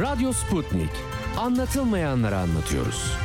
Radyo Sputnik. Anlatılmayanları anlatıyoruz.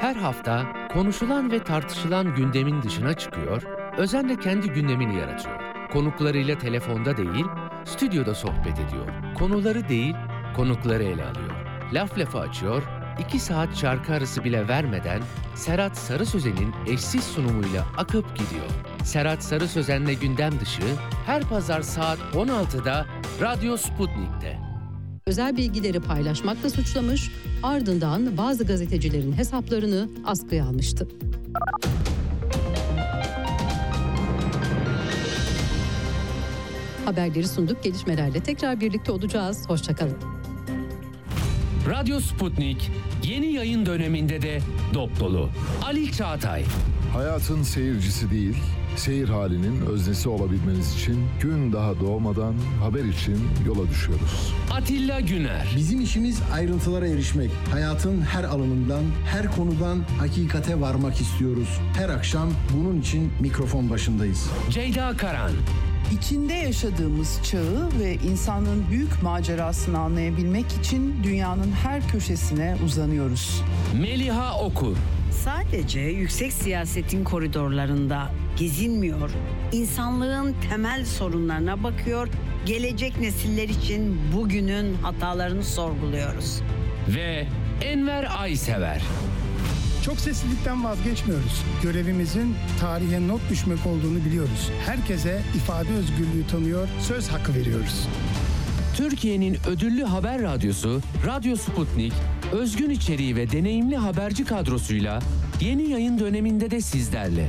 Her hafta konuşulan ve tartışılan gündemin dışına çıkıyor, özenle kendi gündemini yaratıyor. Konuklarıyla telefonda değil, stüdyoda sohbet ediyor. Konuları değil, konukları ele alıyor. Laf lafı açıyor, iki saat şarkı arası bile vermeden Serhat Sarı Sözen'in eşsiz sunumuyla akıp gidiyor. Serhat Sarı Sözen'le gündem dışı her pazar saat 16'da Radyo Sputnik'te. özel bilgileri paylaşmakla suçlamış, ardından bazı gazetecilerin hesaplarını askıya almıştı. Haberleri sunduk. Gelişmelerle tekrar birlikte olacağız. Hoşçakalın. Radyo Sputnik yeni yayın döneminde de dop dolu. Ali Çağatay, Hayatın seyircisi değil, seyir halinin öznesi olabilmeniz için gün daha doğmadan haber için yola düşüyoruz. Atilla Güner, Bizim işimiz ayrıntılara erişmek. Hayatın her alanından, her konudan hakikate varmak istiyoruz. Her akşam bunun için mikrofon başındayız. Ceyda Karan, İçinde yaşadığımız çağı ve insanın büyük macerasını anlayabilmek için dünyanın her köşesine uzanıyoruz. Meliha Okur, Sadece yüksek siyasetin koridorlarında gezinmiyor, insanlığın temel sorunlarına bakıyor, gelecek nesiller için bugünün hatalarını sorguluyoruz. ve Enver Aysever. Çok seslilikten vazgeçmiyoruz. Görevimizin tarihe not düşmek olduğunu biliyoruz. Herkese ifade özgürlüğü tanıyor, söz hakkı veriyoruz. Türkiye'nin ödüllü haber radyosu Radyo Sputnik, özgün içeriği ve deneyimli haberci kadrosuyla yeni yayın döneminde de sizlerle.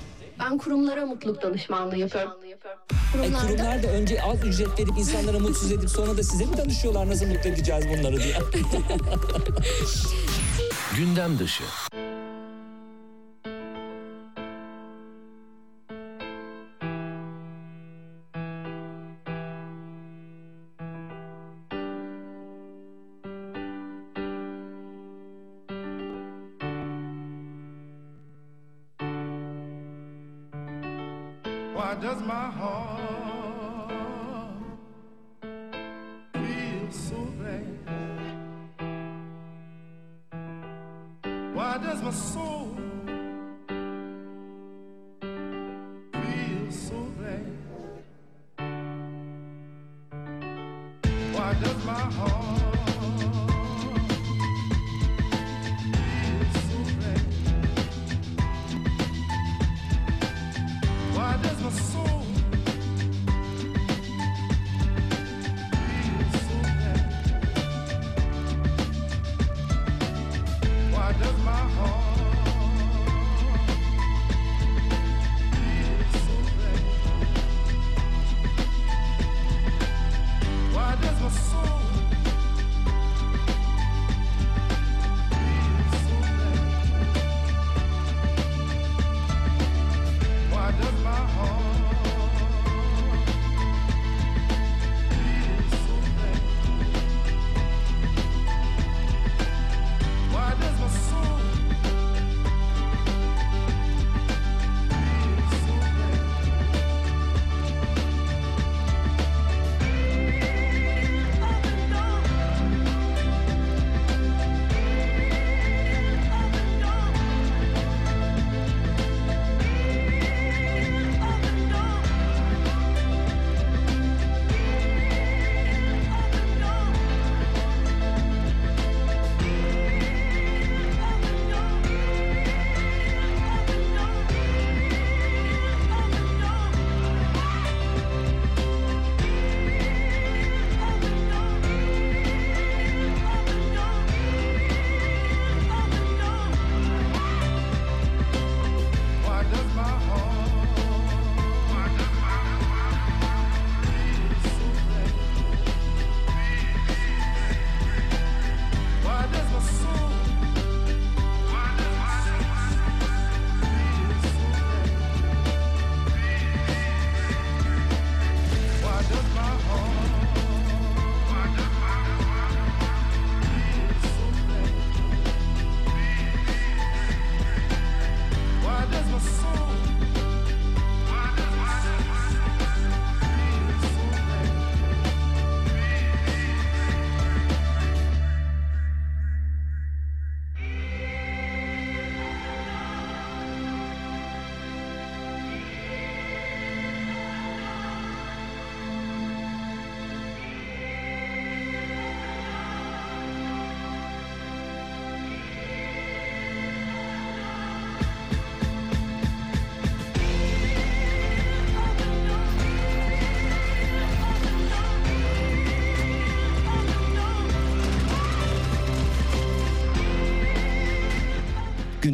Ben kurumlara mutluluk danışmanlığı yapıyorum. E, Kurumlarda kurumlar da önce az ücret verip insanlara mutsuz edip sonra da size mi danışıyorlar nasıl mutlu edeceğiz bunları diye. Gündem dışı. God as my soul.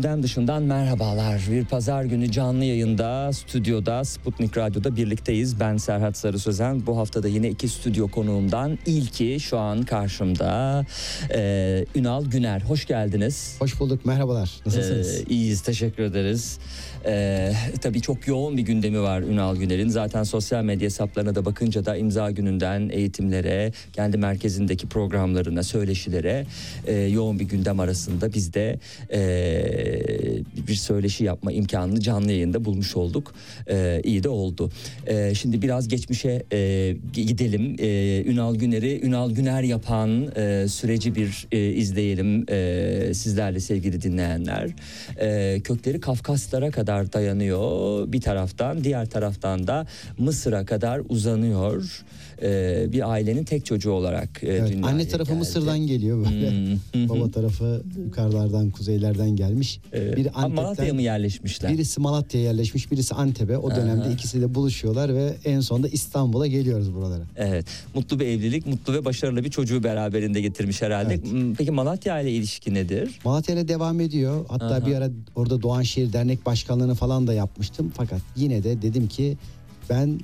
Gündem dışından merhabalar. Bir pazar günü canlı yayında, stüdyoda, Sputnik Radyo'da birlikteyiz. Ben Serhat Sarı Sözen. Bu hafta da yine iki stüdyo konuğumdan ilki şu an karşımda. Ee, Ünal Güner. Hoş geldiniz. Hoş bulduk. Merhabalar. Nasılsınız? Ee, iyiyiz. Teşekkür ederiz. Ee, tabii çok yoğun bir gündemi var Ünal Güner'in. Zaten sosyal medya hesaplarına da bakınca da imza gününden eğitimlere, kendi merkezindeki programlarına, söyleşilere e, yoğun bir gündem arasında biz de e, bir söyleşi yapma imkanını canlı yayında bulmuş olduk. E, iyi de oldu. E, şimdi biraz geçmişe e, gidelim. E, Ünal Güner'i Ünal Güner yapan e, süreci bir e, izleyelim e, sizlerle sevgili dinleyenler. E, kökleri Kafkaslara kadar dayanıyor bir taraftan, diğer taraftan da Mısır'a kadar uzanıyor. E, bir ailenin tek çocuğu olarak e, Evet, dünyaya anne tarafı geldi. Mısır'dan geliyor böyle. Hmm. Baba tarafı yukarılardan, kuzeylerden gelmiş. Biri Ha, Malatya'ya Antep'ten, mı yerleşmişler? birisi Malatya'ya yerleşmiş, birisi Antep'e. O dönemde Aha. ikisi de buluşuyorlar ve en sonunda İstanbul'a geliyoruz buralara. Evet. Mutlu bir evlilik, mutlu ve başarılı bir çocuğu beraberinde getirmiş herhalde. Hmm, Peki Malatya ile ilişki nedir? Malatya ile devam ediyor. Hatta Aha. bir ara orada Doğanşehir Dernek Başkanlığını falan da yapmıştım. Fakat yine de dedim ki ben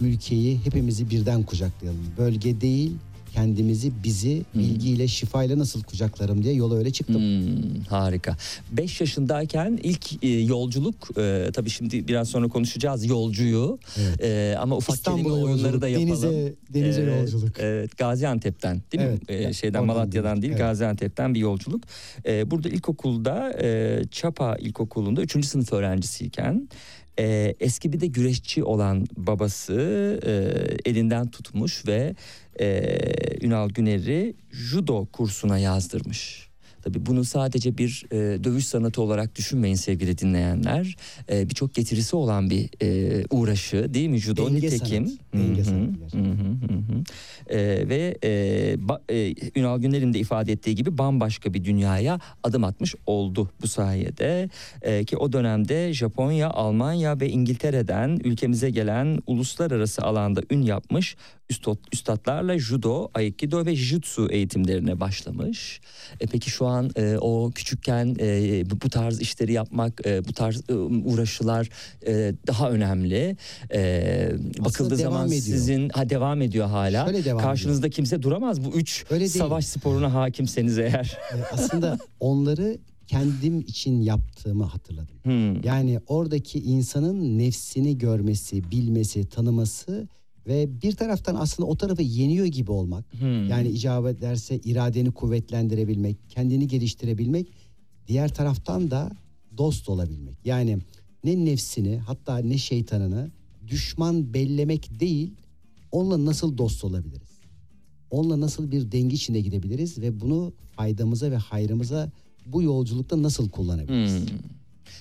ülkeyi hepimizi birden kucaklayalım. Bölge değil kendimizi bizi bilgiyle şifayla nasıl kucaklarım diye yola öyle çıktım. Hmm, harika. 5 yaşındayken ilk e, yolculuk e, tabii şimdi biraz sonra konuşacağız yolcuyu E, ama ufak İstanbul'a kelime oyunları da yapalım. denize- denize Evet, yolculuk. Evet Gaziantep'ten değil mi? Evet, E, ya, şeyden Malatya'dan değil, değil evet. Gaziantep'ten bir yolculuk. E, burada ilkokulda e, Çapa İlkokulu'nda 3. sınıf öğrencisiyken e, eski bir de güreşçi olan babası e, elinden tutmuş ve e, Ünal Güner'i judo kursuna yazdırmış. Tabii bunu sadece bir e, dövüş sanatı olarak düşünmeyin sevgili dinleyenler. E, Birçok getirisi olan bir e, uğraşı değil mi judo? Denge Nitekim. sanat, denge. E, ve e, ba- e, Ünal Güner'in de ifade ettiği gibi bambaşka bir dünyaya adım atmış oldu bu sayede. E, ki o dönemde Japonya, Almanya ve İngiltere'den ülkemize gelen uluslararası alanda ün yapmış üstad, üstadlarla judo, aikido ve jitsu eğitimlerine başlamış. E, peki şu an e, o küçükken e, bu- tarz işleri yapmak, e, bu tarz e, uğraşılar e, daha önemli. E, bakıldığı zaman ediyor. sizin ha devam ediyor hala. Şöyle devam Karşınızda kimse duramaz bu üç Öyle değil. savaş sporuna hakimseniz eğer. Ee, aslında onları kendim için yaptığımı hatırladım. Hmm. Yani oradaki insanın nefsini görmesi, bilmesi, tanıması ve bir taraftan aslında o tarafı yeniyor gibi olmak. Hmm. Yani icabet ederse iradeni kuvvetlendirebilmek, kendini geliştirebilmek. Diğer taraftan da dost olabilmek. Yani ne nefsini hatta ne şeytanını düşman bellemek değil, onunla nasıl dost olabiliriz? Onunla nasıl bir denge içinde gidebiliriz ve bunu faydamıza ve hayrımıza bu yolculukta nasıl kullanabiliriz? Hmm.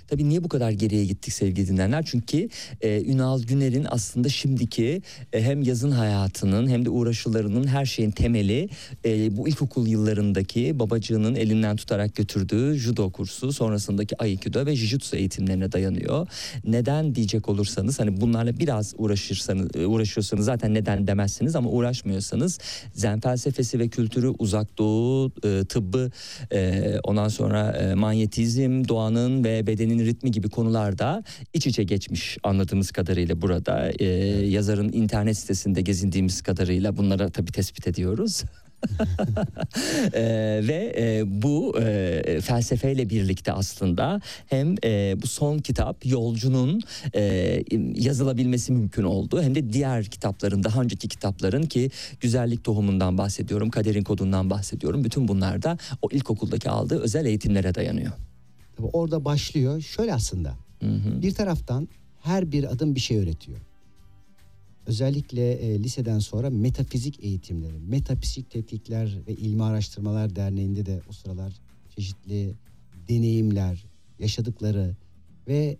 Tabii niye bu kadar geriye gittik sevgili dinleyenler? Çünkü e, Ünal Güner'in aslında şimdiki e, hem yazın hayatının hem de uğraşılarının her şeyin temeli e, bu ilkokul yıllarındaki babacığının elinden tutarak götürdüğü judo kursu sonrasındaki aikido ve jujutsu eğitimlerine dayanıyor. Neden diyecek olursanız hani bunlarla biraz uğraşırsanız e, uğraşıyorsanız zaten neden demezsiniz ama uğraşmıyorsanız zen felsefesi ve kültürü uzak doğu e, tıbbı e, ondan sonra e, manyetizm doğanın ve bedenin ritmi gibi konularda iç içe geçmiş anladığımız kadarıyla burada E, yazarın internet sitesinde gezindiğimiz kadarıyla bunları tabii tespit ediyoruz. Ee, ve e, bu e, felsefeyle birlikte aslında hem e, bu son kitap Yolcunun e, yazılabilmesi mümkün oldu hem de diğer kitapların daha önceki kitapların ki güzellik tohumundan bahsediyorum, kaderin kodundan bahsediyorum. Bütün bunlar da o ilkokuldaki aldığı özel eğitimlere dayanıyor. Orada başlıyor. Şöyle aslında. Bir taraftan her bir adım bir şey öğretiyor. Özellikle e, liseden sonra metafizik eğitimleri, metafizik tetkikler ve ilmi araştırmalar derneğinde de o sıralar çeşitli deneyimler, yaşadıkları ve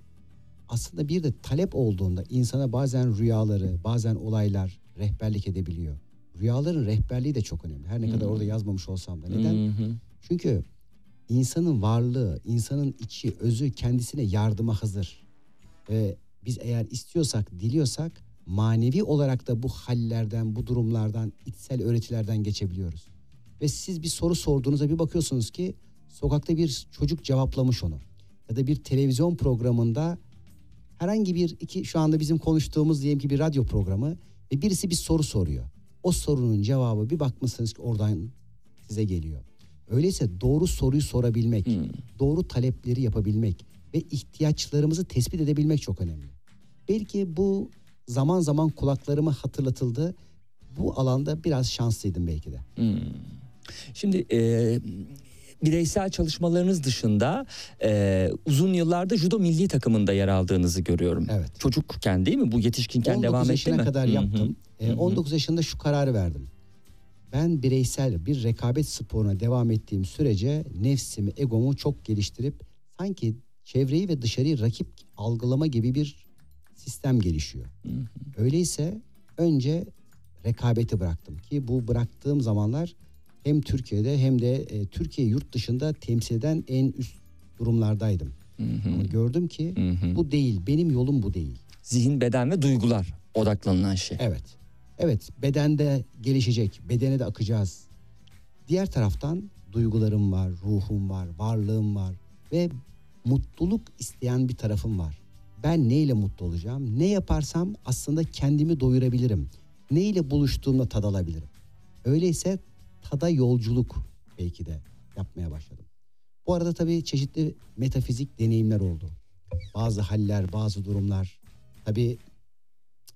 aslında bir de talep olduğunda insana bazen rüyaları, bazen olaylar rehberlik edebiliyor. Rüyaların rehberliği de çok önemli. Her ne kadar Hmm. orada yazmamış olsam da. Neden? Hı hı. Çünkü insanın varlığı, insanın içi, özü kendisine yardıma hazır. Ve biz eğer istiyorsak, diliyorsak manevi olarak da bu hallerden, bu durumlardan, içsel öğretilerden geçebiliyoruz. Ve siz bir soru sorduğunuzda bir bakıyorsunuz ki sokakta bir çocuk cevaplamış onu. ya da bir televizyon programında herhangi bir iki şu anda bizim konuştuğumuz diyelim ki bir radyo programı ve birisi bir soru soruyor. O sorunun cevabı bir bakmışsınız ki oradan size geliyor. Öyleyse doğru soruyu sorabilmek, doğru talepleri yapabilmek ve ihtiyaçlarımızı tespit edebilmek çok önemli. Belki bu zaman zaman kulaklarıma hatırlatıldı. Bu alanda biraz şanslıydım belki de. Hmm. Şimdi e, bireysel çalışmalarınız dışında e, uzun yıllarda judo milli takımında yer aldığınızı görüyorum. Evet. Çocukken değil mi? Bu yetişkinken 19 devam etti yaşına mi? kadar Hı hı. yaptım. Ee, Hı hı. 19 yaşında şu kararı verdim. Ben bireysel bir rekabet sporuna devam ettiğim sürece nefsimi, egomu çok geliştirip sanki çevreyi ve dışarıyı rakip algılama gibi bir sistem gelişiyor. Öyleyse önce rekabeti bıraktım ki bu bıraktığım zamanlar hem Türkiye'de hem de e, Türkiye yurt dışında temsil eden en üst durumlardaydım. Ama gördüm ki bu değil, benim yolum bu değil. Zihin, beden ve duygular odaklanılan şey. Evet. Evet, bedende gelişecek, bedene de akacağız. Diğer taraftan duygularım var, ruhum var, varlığım var ve mutluluk isteyen bir tarafım var. Ben neyle mutlu olacağım? Ne yaparsam aslında kendimi doyurabilirim. Neyle buluştuğumda tad alabilirim. Öyleyse tada yolculuk belki de yapmaya başladım. Bu arada tabii çeşitli metafizik deneyimler oldu. Bazı haller, bazı durumlar. Tabii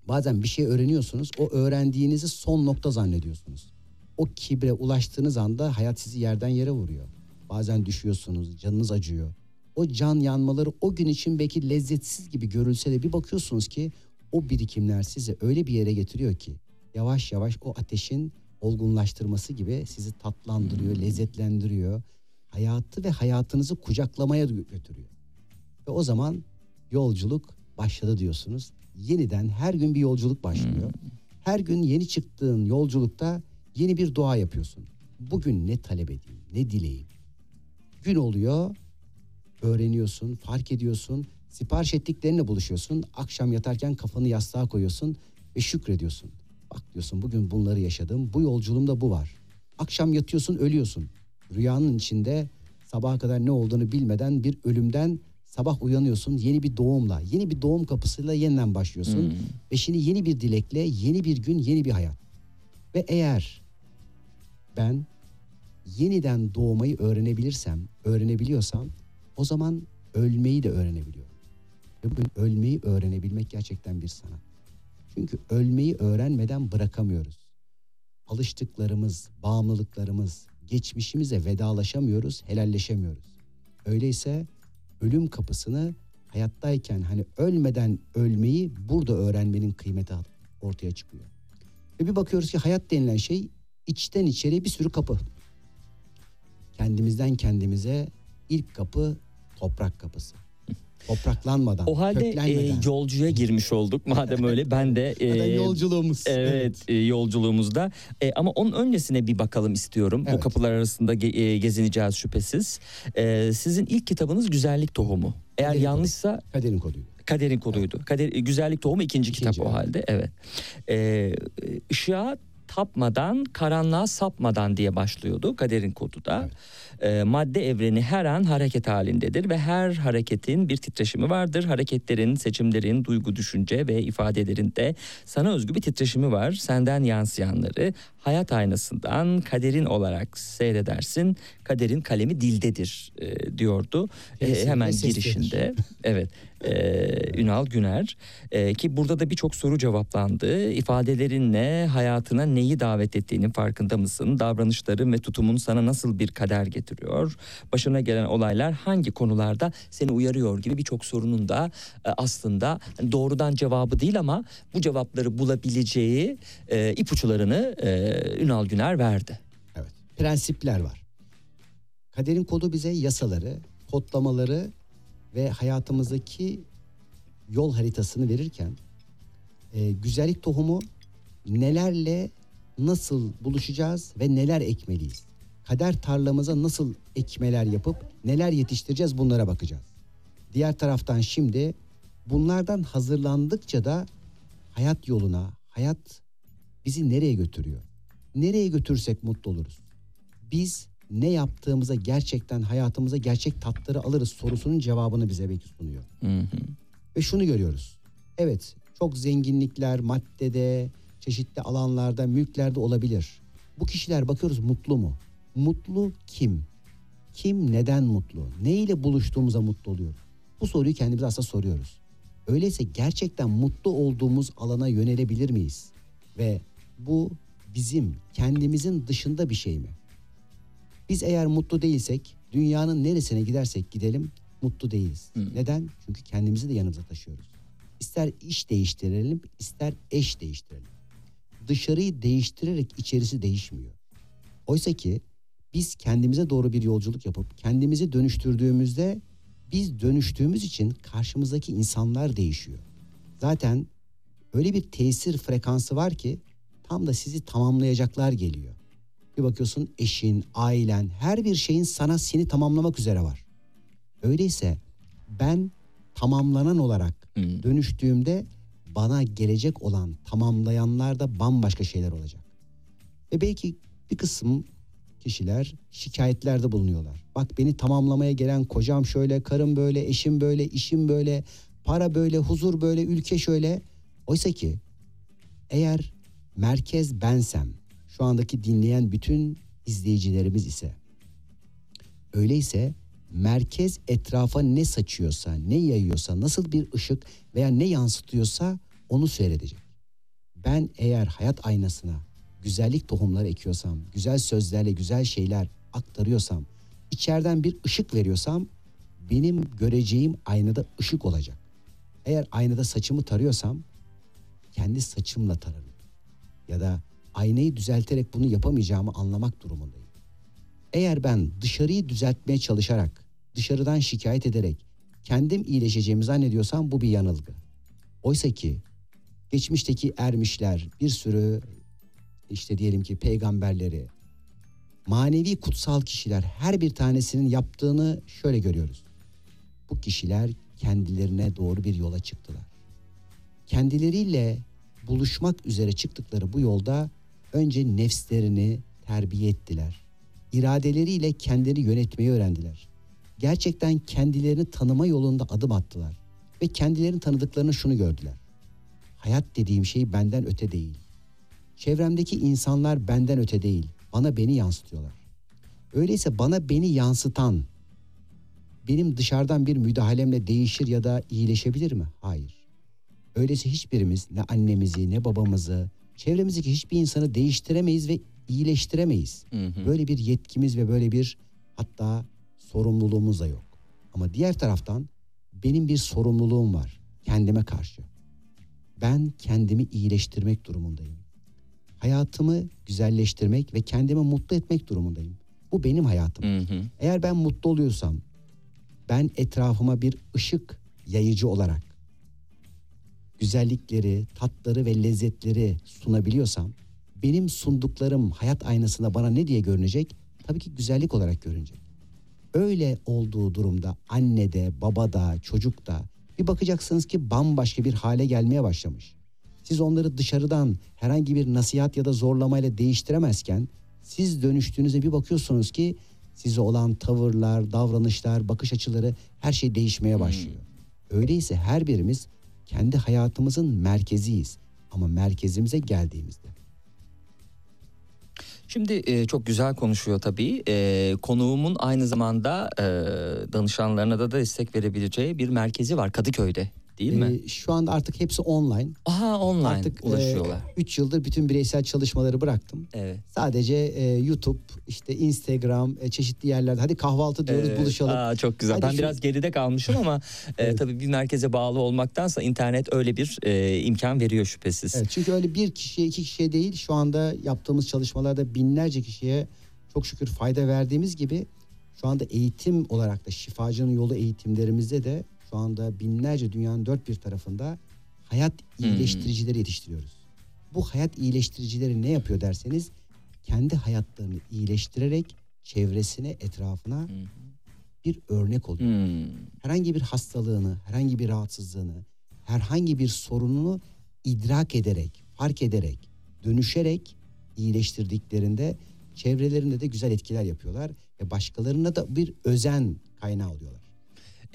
bazen bir şey öğreniyorsunuz. O öğrendiğinizi son nokta zannediyorsunuz. O kibre ulaştığınız anda hayat sizi yerden yere vuruyor. Bazen düşüyorsunuz, canınız acıyor. O can yanmaları o gün için belki lezzetsiz gibi görülse de bir bakıyorsunuz ki o birikimler sizi öyle bir yere getiriyor ki yavaş yavaş o ateşin olgunlaştırması gibi sizi tatlandırıyor, lezzetlendiriyor. Hayatı ve hayatınızı kucaklamaya gö- götürüyor. Ve o zaman yolculuk başladı diyorsunuz. Yeniden her gün bir yolculuk başlıyor. Her gün yeni çıktığın yolculukta yeni bir dua yapıyorsun. Bugün ne talep edeyim, ne dileyim. Gün oluyor, öğreniyorsun, fark ediyorsun. Sipariş ettiklerinle buluşuyorsun. Akşam yatarken kafanı yastığa koyuyorsun ve şükrediyorsun. Bak diyorsun bugün bunları yaşadım. Bu yolculuğumda bu var. Akşam yatıyorsun, ölüyorsun. Rüyanın içinde sabaha kadar ne olduğunu bilmeden bir ölümden sabah uyanıyorsun yeni bir doğumla, yeni bir doğum kapısıyla yeniden başlıyorsun. Ve şimdi yeni bir dilekle, yeni bir gün, yeni bir hayat. Ve eğer ben yeniden doğmayı öğrenebilirsem, öğrenebiliyorsam o zaman ölmeyi de öğrenebiliyorum. Ve bugün ölmeyi öğrenebilmek gerçekten bir sanat. Çünkü ölmeyi öğrenmeden bırakamıyoruz. Alıştıklarımız, bağımlılıklarımız, geçmişimize vedalaşamıyoruz, helalleşemiyoruz. Öyleyse ölüm kapısını hayattayken hani ölmeden ölmeyi burada öğrenmenin kıymeti ortaya çıkıyor. Ve bir bakıyoruz ki hayat denilen şey içten içeri bir sürü kapı. Kendimizden kendimize ilk kapı toprak kapısı. Topraklanmadan, O halde e, yolcuya girmiş olduk madem öyle ben de e, yolculuğumuz. Evet, e, yolculuğumuzda E, ama onun öncesine bir bakalım istiyorum. Bu Evet. kapılar arasında ge- e, gezineceğiz şüphesiz. E, sizin ilk kitabınız Güzellik Tohumu. Eğer Kaderin yanlışsa Kaderin koduydu. Kaderin koduydu. Kader, e, Güzellik Tohumu ikinci, İkinci, kitap o evet. halde. Evet. E, ışığa tapmadan, karanlığa sapmadan diye başlıyordu kaderin kodu da. E, madde evreni her an hareket halindedir ve her hareketin bir titreşimi vardır. Hareketlerin, seçimlerin, duygu, düşünce ve ifadelerinde sana özgü bir titreşimi var. Senden yansıyanları hayat aynasından kaderin olarak seyredersin. Kaderin kalemi dildedir e, diyordu. E, hemen girişinde. Evet. e, Ünal Güner E, ki burada da birçok soru cevaplandı. İfadelerinle hayatına neyi davet ettiğinin farkında mısın? Davranışların ve tutumun sana nasıl bir kader getiriyor? Başına gelen olaylar hangi konularda seni uyarıyor gibi birçok sorunun da e, aslında doğrudan cevabı değil ama bu cevapları bulabileceği e, ipuçlarını e, Ünal Güner verdi. Evet. Prensipler var. Kaderin kodu bize yasaları, kodlamaları ve hayatımızdaki yol haritasını verirken güzellik tohumu nelerle nasıl buluşacağız ve neler ekmeliyiz? Kader tarlamıza nasıl ekmeler yapıp neler yetiştireceğiz bunlara bakacağız. Diğer taraftan şimdi bunlardan hazırlandıkça da hayat yoluna, hayat bizi nereye götürüyor? Nereye götürsek mutlu oluruz? Biz ne yaptığımıza gerçekten hayatımıza gerçek tatları alırız sorusunun cevabını bize belki sunuyor. Ve şunu görüyoruz. Evet çok zenginlikler maddede, çeşitli alanlarda, mülklerde olabilir. Bu kişiler bakıyoruz mutlu mu? Mutlu kim? Kim neden mutlu? Ne ile buluştuğumuza mutlu oluyor? Bu soruyu kendimize aslında soruyoruz. Öyleyse gerçekten mutlu olduğumuz alana yönelebilir miyiz? Ve bu bizim kendimizin dışında bir şey mi? Biz eğer mutlu değilsek dünyanın neresine gidersek gidelim mutlu değiliz. Neden? Çünkü kendimizi de yanımıza taşıyoruz. İster iş değiştirelim, ister eş değiştirelim. Dışarıyı değiştirerek içerisi değişmiyor. Oysa ki biz kendimize doğru bir yolculuk yapıp kendimizi dönüştürdüğümüzde biz dönüştüğümüz için karşımızdaki insanlar değişiyor. Zaten öyle bir tesir frekansı var ki tam da sizi tamamlayacaklar geliyor. Bir bakıyorsun eşin, ailen, her bir şeyin sana seni tamamlamak üzere var. Öyleyse ben tamamlanan olarak dönüştüğümde bana gelecek olan tamamlayanlar da bambaşka şeyler olacak. Ve belki bir kısım kişiler şikayetlerde bulunuyorlar. Bak beni tamamlamaya gelen kocam şöyle, karım böyle, eşim böyle, işim böyle, para böyle, huzur böyle, ülke şöyle. Oysa ki eğer merkez bensem, şu andaki dinleyen bütün izleyicilerimiz ise öyleyse merkez etrafa ne saçıyorsa, ne yayıyorsa, nasıl bir ışık veya ne yansıtıyorsa onu seyredecek. Ben eğer hayat aynasına güzellik tohumları ekiyorsam, güzel sözlerle güzel şeyler aktarıyorsam, içeriden bir ışık veriyorsam benim göreceğim aynada ışık olacak. Eğer aynada saçımı tarıyorsam kendi saçımla tararım. Ya da aynayı düzelterek bunu yapamayacağımı anlamak durumundayım. Eğer ben dışarıyı düzeltmeye çalışarak, dışarıdan şikayet ederek kendim iyileşeceğimi zannediyorsam bu bir yanılgı. Oysa ki geçmişteki ermişler, bir sürü işte diyelim ki peygamberleri, manevi kutsal kişiler her bir tanesinin yaptığını şöyle görüyoruz. Bu kişiler kendilerine doğru bir yola çıktılar. Kendileriyle buluşmak üzere çıktıkları bu yolda önce nefslerini terbiye ettiler. İradeleriyle kendini yönetmeyi öğrendiler. Gerçekten kendilerini tanıma yolunda adım attılar ve kendilerini tanıdıklarını şunu gördüler. Hayat dediğim şey benden öte değil. Çevremdeki insanlar benden öte değil. Bana beni yansıtıyorlar. Öyleyse bana beni yansıtan benim dışarıdan bir müdahalemle değişir ya da iyileşebilir mi? Hayır. Öyleyse hiçbirimiz ne annemizi ne babamızı, çevremizdeki hiçbir insanı değiştiremeyiz ve iyileştiremeyiz. Böyle bir yetkimiz ve böyle bir hatta sorumluluğumuz da yok. Ama diğer taraftan benim bir sorumluluğum var kendime karşı. Ben kendimi iyileştirmek durumundayım. Hayatımı güzelleştirmek ve kendimi mutlu etmek durumundayım. Bu benim hayatım. Eğer ben mutlu oluyorsam, ben etrafıma bir ışık yayıcı olarak güzellikleri, tatları ve lezzetleri sunabiliyorsam, benim sunduklarım hayat aynasında bana ne diye görünecek? Tabii ki güzellik olarak görünecek. Öyle olduğu durumda annede, babada, çocukta bir bakacaksınız ki bambaşka bir hale gelmeye başlamış. Siz onları dışarıdan herhangi bir nasihat ya da zorlamayla değiştiremezken siz dönüştüğünüzde bir bakıyorsunuz ki size olan tavırlar, davranışlar, bakış açıları her şey değişmeye başlıyor. Öyleyse her birimiz kendi hayatımızın merkeziyiz. Ama merkezimize geldiğimizde Şimdi e, çok güzel konuşuyor tabii. E, konuğumun aynı zamanda e, danışanlarına da destek verebileceği bir merkezi var Kadıköy'de değil mi? Ee, şu anda artık hepsi online. Aha online Artık ulaşıyorlar. 3 yıldır bütün bireysel çalışmaları bıraktım. Evet. Sadece e, YouTube, işte Instagram, e, çeşitli yerlerde hadi kahvaltı diyoruz Evet. buluşalım. Aa, çok güzel. Hadi ben şu- biraz geride kalmışım ama e, tabii bir merkeze bağlı olmaktansa internet öyle bir e, imkan veriyor şüphesiz. Evet, çünkü öyle bir kişiye iki kişiye değil şu anda yaptığımız çalışmalarda binlerce kişiye çok şükür fayda verdiğimiz gibi şu anda eğitim olarak da şifacının yolu eğitimlerimizde de şu anda binlerce dünyanın dört bir tarafında hayat iyileştiricileri yetiştiriyoruz. Bu hayat iyileştiricileri ne yapıyor derseniz kendi hayatlarını iyileştirerek çevresine etrafına bir örnek oluyor. Hmm. Herhangi bir hastalığını, herhangi bir rahatsızlığını, herhangi bir sorununu idrak ederek, fark ederek, dönüşerek iyileştirdiklerinde çevrelerinde de güzel etkiler yapıyorlar ve başkalarına da bir özen kaynağı oluyorlar.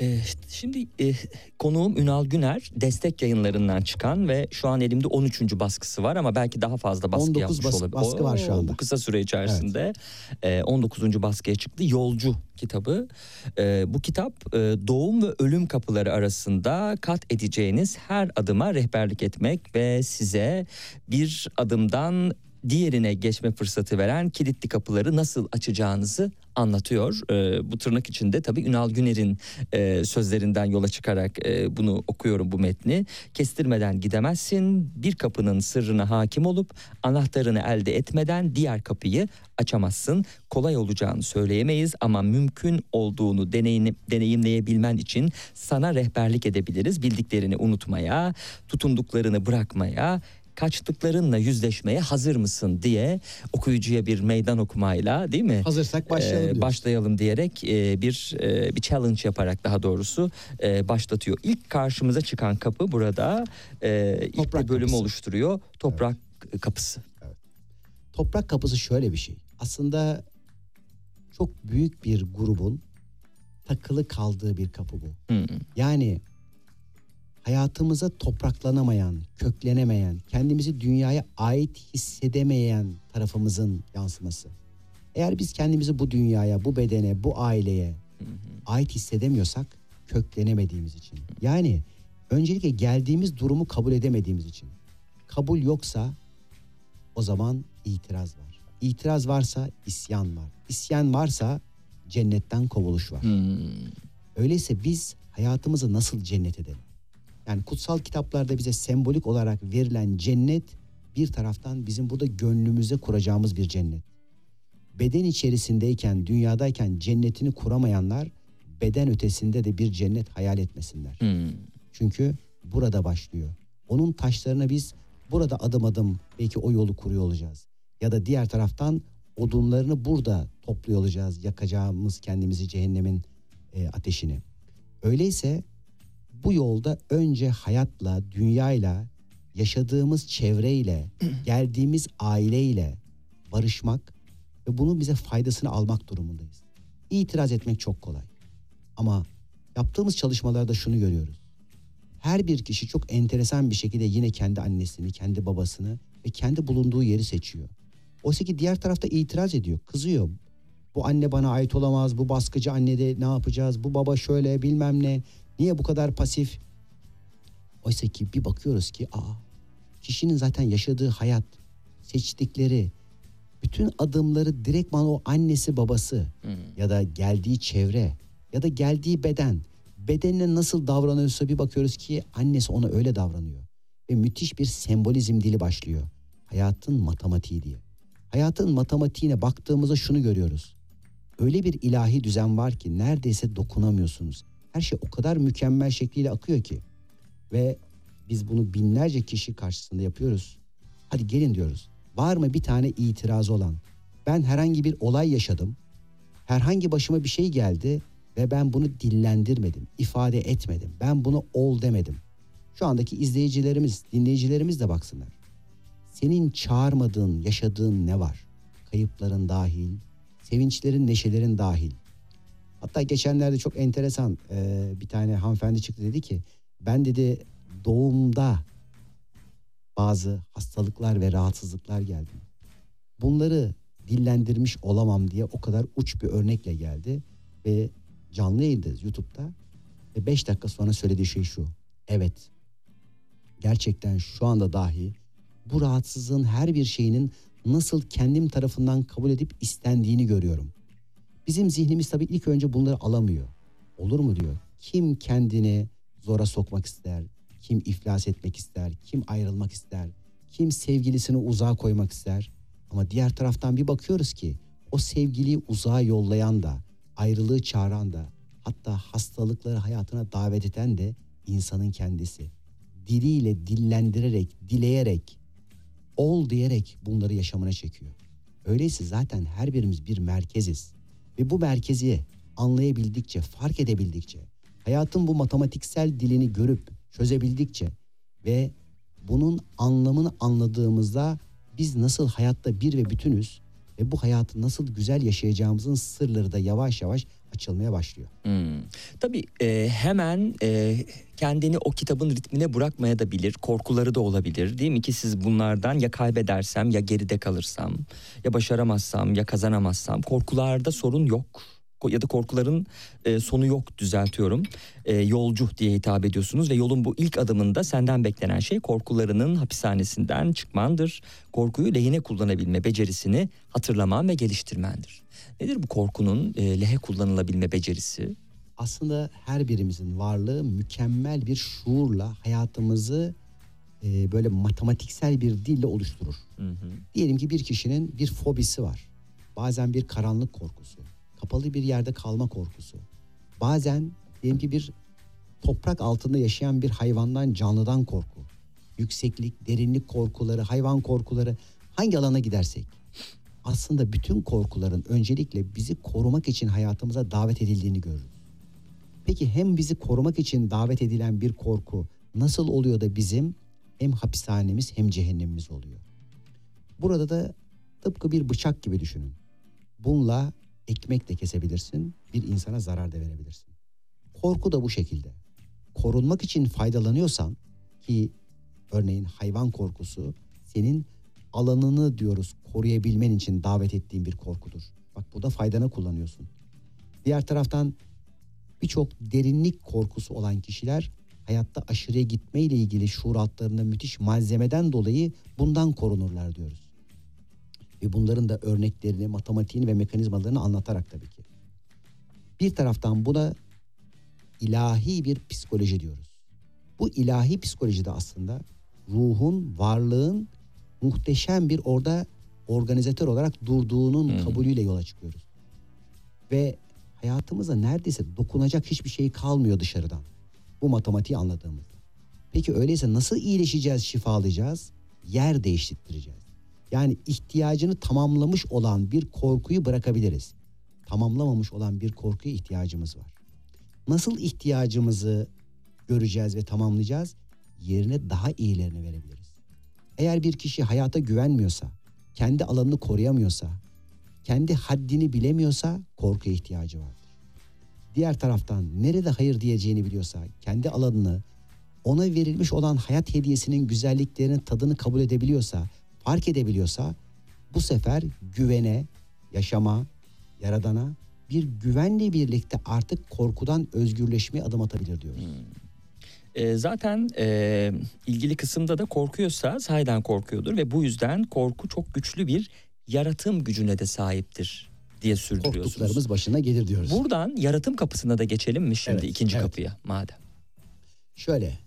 Ee, şimdi e, konuğum Ünal Güner destek yayınlarından çıkan ve şu an elimde 13. baskısı var ama belki daha fazla baskı 19 yapmış bas- olabilir. baskı var şu anda. Bu kısa süre içerisinde e, 19. baskıya çıktı. Yolcu kitabı. E, bu kitap e, doğum ve ölüm kapıları arasında kat edeceğiniz her adıma rehberlik etmek ve size bir adımdan diğerine geçme fırsatı veren kilitli kapıları nasıl açacağınızı anlatıyor. Ee, bu tırnak içinde tabii Ünal Güner'in e, sözlerinden yola çıkarak e, bunu okuyorum bu metni. Kestirmeden gidemezsin. Bir kapının sırrına hakim olup anahtarını elde etmeden diğer kapıyı açamazsın. Kolay olacağını söyleyemeyiz ama mümkün olduğunu deneyim, deneyimleyebilmen için sana rehberlik edebiliriz. Bildiklerini unutmaya, tutunduklarını bırakmaya, kaçtıklarınla yüzleşmeye hazır mısın diye okuyucuya bir meydan okumayla değil mi? Hazırsak başlayalım Ee, diyoruz. başlayalım diyerek e, bir e, bir challenge yaparak daha doğrusu e, başlatıyor. İlk karşımıza çıkan kapı burada ilk Toprak bir bölümü kapısı. oluşturuyor. Toprak kapısı. Toprak kapısı şöyle bir şey. Aslında çok büyük bir grubun takılı kaldığı bir kapı bu. Hmm. Yani hayatımıza topraklanamayan, köklenemeyen, kendimizi dünyaya ait hissedemeyen tarafımızın yansıması. Eğer biz kendimizi bu dünyaya, bu bedene, bu aileye ait hissedemiyorsak köklenemediğimiz için. Yani öncelikle geldiğimiz durumu kabul edemediğimiz için. Kabul yoksa o zaman itiraz var. İtiraz varsa isyan var. İsyan varsa cennetten kovuluş var. Öyleyse biz hayatımızı nasıl cennet edelim? Yani kutsal kitaplarda bize sembolik olarak verilen cennet bir taraftan bizim burada gönlümüze kuracağımız bir cennet. Beden içerisindeyken, dünyadayken cennetini kuramayanlar beden ötesinde de bir cennet hayal etmesinler. Çünkü burada başlıyor. Onun taşlarına biz burada adım adım belki o yolu kuruyor olacağız. Ya da diğer taraftan odunlarını burada topluyor olacağız. Yakacağımız kendimizi cehennemin e, ateşini. Öyleyse bu yolda önce hayatla, dünyayla, yaşadığımız çevreyle, geldiğimiz aileyle barışmak ve bunun bize faydasını almak durumundayız. İtiraz etmek çok kolay. Ama yaptığımız çalışmalarda şunu görüyoruz. Her bir kişi çok enteresan bir şekilde yine kendi annesini, kendi babasını ve kendi bulunduğu yeri seçiyor. Oysa ki diğer tarafta itiraz ediyor, kızıyor. Bu anne bana ait olamaz, bu baskıcı anne de ne yapacağız, bu baba şöyle bilmem ne. Niye bu kadar pasif? Oysa ki bir bakıyoruz ki aa kişinin zaten yaşadığı hayat, seçtikleri, bütün adımları direktman o annesi babası ya da geldiği çevre ya da geldiği beden bedenine nasıl davranıyorsa bir bakıyoruz ki annesi ona öyle davranıyor. Ve müthiş bir sembolizm dili başlıyor. Hayatın matematiği diye. Hayatın matematiğine baktığımızda şunu görüyoruz. Öyle bir ilahi düzen var ki neredeyse dokunamıyorsunuz. Her şey o kadar mükemmel şekliyle akıyor ki. Ve biz bunu binlerce kişi karşısında yapıyoruz. Hadi gelin diyoruz. Var mı bir tane itirazı olan? Ben herhangi bir olay yaşadım. Herhangi başıma bir şey geldi ve ben bunu dillendirmedim, ifade etmedim. Ben bunu ol demedim. Şu andaki izleyicilerimiz, dinleyicilerimiz de baksınlar. Senin çağırmadığın, yaşadığın ne var? Kayıpların dahil, sevinçlerin, neşelerin dahil. Hatta geçenlerde çok enteresan e, bir tane hanımefendi çıktı dedi ki ben dedi doğumda bazı hastalıklar ve rahatsızlıklar geldi. Bunları dillendirmiş olamam diye o kadar uç bir örnekle geldi ve canlı yayındayız YouTube'da ve 5 dakika sonra söylediği şey şu. Evet gerçekten şu anda dahi bu rahatsızlığın her bir şeyinin nasıl kendim tarafından kabul edip istendiğini görüyorum. Bizim zihnimiz tabii ilk önce bunları alamıyor. Olur mu diyor. Kim kendini zora sokmak ister, kim iflas etmek ister, kim ayrılmak ister, kim sevgilisini uzağa koymak ister. Ama diğer taraftan bir bakıyoruz ki o sevgiliyi uzağa yollayan da, ayrılığı çağıran da, hatta hastalıkları hayatına davet eden de insanın kendisi. Diliyle dillendirerek, dileyerek, ol diyerek bunları yaşamına çekiyor. Öyleyse zaten her birimiz bir merkeziz. Ve bu merkezi anlayabildikçe, fark edebildikçe, hayatın bu matematiksel dilini görüp çözebildikçe ve bunun anlamını anladığımızda biz nasıl hayatta bir ve bütünüz, ve bu hayatı nasıl güzel yaşayacağımızın sırları da yavaş yavaş açılmaya başlıyor. Hmm. Tabii e, hemen e, kendini o kitabın ritmine bırakmaya da bilir. Korkuları da olabilir değil mi ki siz bunlardan ya kaybedersem ya geride kalırsam ya başaramazsam ya kazanamazsam korkularda sorun yok. Ya da korkuların e, sonu yok düzeltiyorum. E, yolcu diye hitap ediyorsunuz ve yolun bu ilk adımında senden beklenen şey korkularının hapishanesinden çıkmandır. Korkuyu lehine kullanabilme becerisini hatırlaman ve geliştirmendir. Nedir bu korkunun e, lehe kullanılabilme becerisi? Aslında her birimizin varlığı mükemmel bir şuurla hayatımızı e, böyle matematiksel bir dille oluşturur. Diyelim ki bir kişinin bir fobisi var. Bazen bir karanlık korkusu, kapalı bir yerde kalma korkusu. Bazen diyelim ki bir toprak altında yaşayan bir hayvandan, canlıdan korku. Yükseklik, derinlik korkuları, hayvan korkuları hangi alana gidersek. Aslında bütün korkuların öncelikle bizi korumak için hayatımıza davet edildiğini görürüz. Peki hem bizi korumak için davet edilen bir korku nasıl oluyor da bizim hem hapishanemiz hem cehennemimiz oluyor? Burada da tıpkı bir bıçak gibi düşünün. Bununla ekmek de kesebilirsin, bir insana zarar da verebilirsin. Korku da bu şekilde. Korunmak için faydalanıyorsan ki örneğin hayvan korkusu senin alanını diyoruz koruyabilmen için davet ettiğin bir korkudur. Bak burada faydana kullanıyorsun. Diğer taraftan birçok derinlik korkusu olan kişiler hayatta aşırıya gitme ile ilgili şuur altlarında müthiş malzemeden dolayı bundan korunurlar diyoruz. Ve bunların da örneklerini, matematiğini ve mekanizmalarını anlatarak tabii ki. Bir taraftan buna ilahi bir psikoloji diyoruz. Bu ilahi psikolojide aslında ruhun, varlığın muhteşem bir orada organizatör olarak durduğunun kabulüyle yola çıkıyoruz. Ve hayatımıza neredeyse dokunacak hiçbir şey kalmıyor dışarıdan. Bu matematiği anladığımızda. Peki öyleyse nasıl iyileşeceğiz, şifalayacağız? Yer değiştireceğiz. Yani ihtiyacını tamamlamış olan bir korkuyu bırakabiliriz. Tamamlamamış olan bir korkuya ihtiyacımız var. Nasıl ihtiyacımızı göreceğiz ve tamamlayacağız? Yerine daha iyilerini verebiliriz. Eğer bir kişi hayata güvenmiyorsa, kendi alanını koruyamıyorsa, kendi haddini bilemiyorsa korkuya ihtiyacı vardır. Diğer taraftan nerede hayır diyeceğini biliyorsa, kendi alanını, ona verilmiş olan hayat hediyesinin güzelliklerinin tadını kabul edebiliyorsa, fark edebiliyorsa bu sefer güvene, yaşama, yaradana bir güvenle birlikte artık korkudan özgürleşmeye adım atabilir diyoruz. E, zaten e, ilgili kısımda da korkuyorsa sahiden korkuyordur ve bu yüzden korku çok güçlü bir yaratım gücüne de sahiptir diye sürdürüyorsunuz. Korktuklarımız başına gelir diyoruz. Buradan yaratım kapısına da geçelim mi şimdi Evet, ikinci evet. kapıya madem. Şöyle.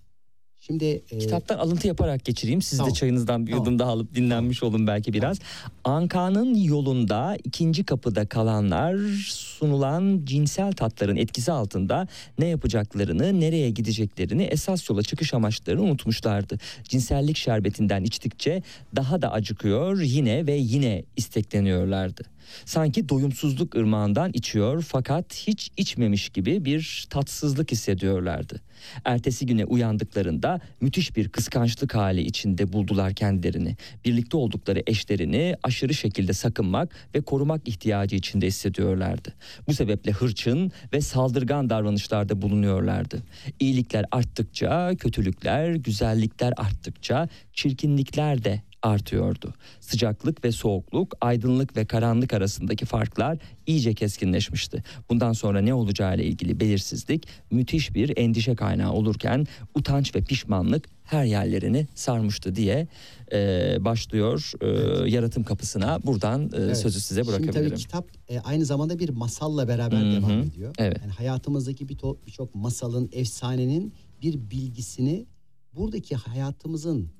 Şimdi e, Kitaptan alıntı yaparak geçireyim. Siz Tamam. de çayınızdan bir Tamam. yudum daha alıp dinlenmiş olun belki biraz. Anka'nın yolunda ikinci kapıda kalanlar sunulan cinsel tatların etkisi altında ne yapacaklarını, nereye gideceklerini, esas yola çıkış amaçlarını unutmuşlardı. Cinsellik şerbetinden içtikçe daha da acıkıyor, yine ve yine istekleniyorlardı. Sanki doyumsuzluk ırmağından içiyor fakat hiç içmemiş gibi bir tatsızlık hissediyorlardı. Ertesi güne uyandıklarında müthiş bir kıskançlık hali içinde buldular kendilerini. Birlikte oldukları eşlerini aşırı şekilde sakınmak ve korumak ihtiyacı içinde hissediyorlardı. Bu sebeple hırçın ve saldırgan davranışlarda bulunuyorlardı. İyilikler arttıkça kötülükler, güzellikler arttıkça çirkinlikler de artıyordu. Sıcaklık ve soğukluk, aydınlık ve karanlık arasındaki farklar iyice keskinleşmişti. Bundan sonra ne olacağı ile ilgili belirsizlik müthiş bir endişe kaynağı olurken utanç ve pişmanlık her yerlerini sarmıştı diye e, başlıyor e, yaratım kapısına. Buradan e, Evet. sözü size Şimdi bırakabilirim. tabii kitap e, aynı zamanda bir masalla beraber Hı hı. devam ediyor. Evet. Yani hayatımızdaki bir birçok masalın, efsanenin bir bilgisini buradaki hayatımızın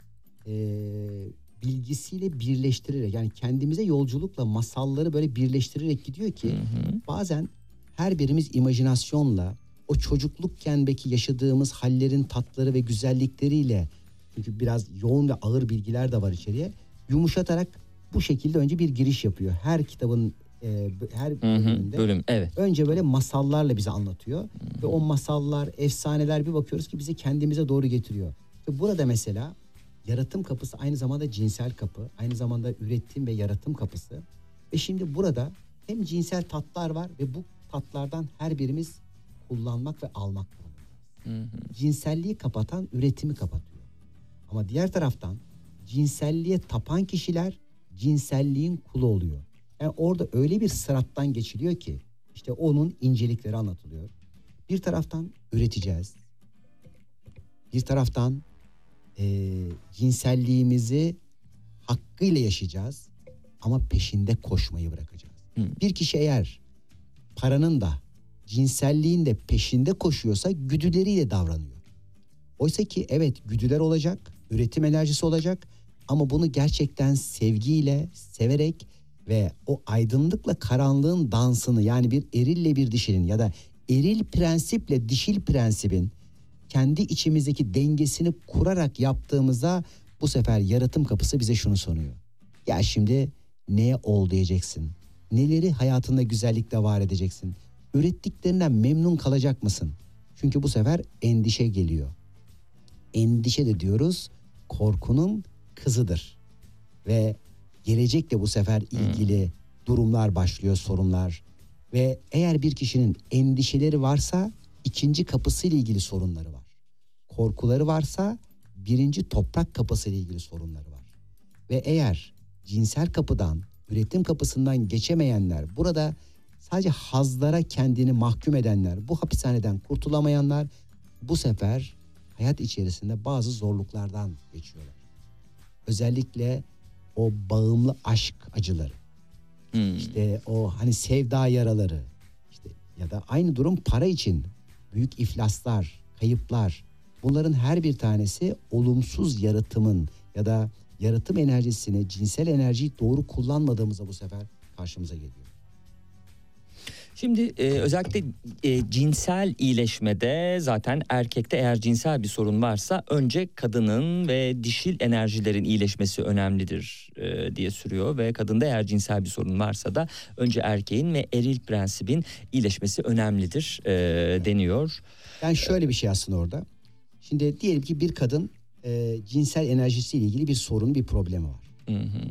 e, bilgisiyle birleştirerek yani kendimize yolculukla masalları böyle birleştirerek gidiyor ki bazen her birimiz imajinasyonla o çocuklukken belki yaşadığımız hallerin tatları ve güzellikleriyle çünkü biraz yoğun ve ağır bilgiler de var içeriye yumuşatarak bu şekilde önce bir giriş yapıyor. Her kitabın e, her Hı hı, bölümünde bölüm evet. önce böyle masallarla bize anlatıyor ve o masallar, efsaneler bir bakıyoruz ki bizi kendimize doğru getiriyor. Ve burada mesela yaratım kapısı aynı zamanda cinsel kapı, aynı zamanda üretim ve yaratım kapısı. Ve şimdi burada hem cinsel tatlar var ve bu tatlardan her birimiz kullanmak ve almak durumundayız. Cinselliği kapatan üretimi kapatıyor. Ama diğer taraftan cinselliğe tapan kişiler cinselliğin kulu oluyor. Yani orada öyle bir sırattan geçiliyor ki işte onun incelikleri anlatılıyor. Bir taraftan üreteceğiz. Bir taraftan eee, cinselliğimizi hakkıyla yaşayacağız ama peşinde koşmayı bırakacağız. Bir kişi eğer paranın da cinselliğin de peşinde koşuyorsa güdüleriyle davranıyor. Oysa ki evet güdüler olacak, üretim enerjisi olacak ama bunu gerçekten sevgiyle, severek ve o aydınlıkla karanlığın dansını yani bir erille bir dişinin ya da eril prensiple dişil prensibin kendi içimizdeki dengesini kurarak yaptığımızda bu sefer yaratım kapısı bize şunu soruyor. Ya şimdi neye ol diyeceksin? Neleri hayatında güzellikle var edeceksin? Ürettiklerinden memnun kalacak mısın? Çünkü bu sefer endişe geliyor. Endişe de diyoruz korkunun kızıdır. Ve gelecekle bu sefer ilgili durumlar başlıyor, sorunlar. Ve eğer bir kişinin endişeleri varsa ikinci kapısıyla ilgili sorunları var. Korkuları varsa birinci toprak kapısıyla ilgili sorunları var. Ve eğer cinsel kapıdan, üretim kapısından geçemeyenler, burada sadece hazlara kendini mahkum edenler, bu hapishaneden kurtulamayanlar bu sefer hayat içerisinde bazı zorluklardan geçiyorlar. Özellikle o bağımlı aşk acıları. İşte o hani sevda yaraları. işte ya da aynı durum para için büyük iflaslar, kayıplar. Bunların her bir tanesi olumsuz yaratımın ya da yaratım enerjisini, cinsel enerjiyi doğru kullanmadığımızda bu sefer karşımıza geliyor. Şimdi e, özellikle e, cinsel iyileşmede zaten erkekte eğer cinsel bir sorun varsa önce kadının ve dişil enerjilerin iyileşmesi önemlidir e, diye sürüyor ve kadında eğer cinsel bir sorun varsa da önce erkeğin ve eril prensibin iyileşmesi önemlidir e, deniyor. Yani şöyle bir şey aslında orada. Şimdi diyelim ki bir kadın e, cinsel enerjisiyle ilgili bir sorun, bir problemi var.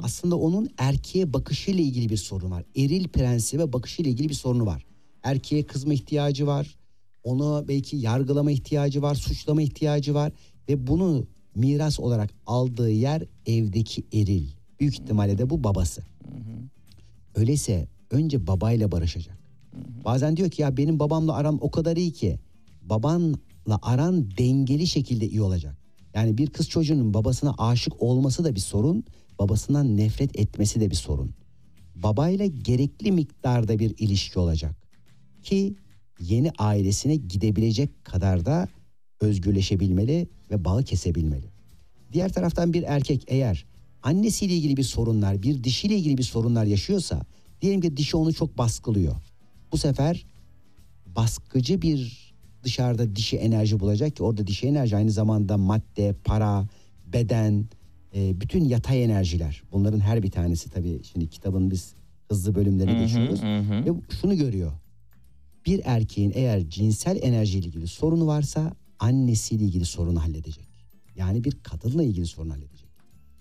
Aslında onun erkeğe bakışıyla ilgili bir sorun var. Eril prensibe bakışıyla ilgili bir sorunu var. Erkeğe kızma ihtiyacı var. Onu belki yargılama ihtiyacı var, suçlama ihtiyacı var ve bunu miras olarak aldığı yer evdeki eril. Büyük ihtimalle de bu babası. Öyleyse önce babayla barışacak. Bazen diyor ki ya benim babamla aram o kadar iyi ki babanla aran dengeli şekilde iyi olacak. Yani bir kız çocuğunun babasına aşık olması da bir sorun, babasından nefret etmesi de bir sorun. Babayla gerekli miktarda bir ilişki olacak ki yeni ailesine gidebilecek kadar da özgürleşebilmeli ve bağı kesebilmeli. Diğer taraftan bir erkek eğer annesiyle ilgili bir sorunlar, bir dişiyle ilgili bir sorunlar yaşıyorsa, diyelim ki dişi onu çok baskılıyor. Bu sefer baskıcı bir dışarıda dişi enerji bulacak ki orada dişi enerji aynı zamanda madde, para, beden, e, bütün yatay enerjiler. Bunların her bir tanesi tabii şimdi kitabın biz hızlı bölümlerine Hı hı, geçiyoruz. Ve şunu görüyor. Bir erkeğin eğer cinsel enerjiyle ilgili sorunu varsa annesiyle ilgili sorunu halledecek. Yani bir kadınla ilgili sorunu halledecek.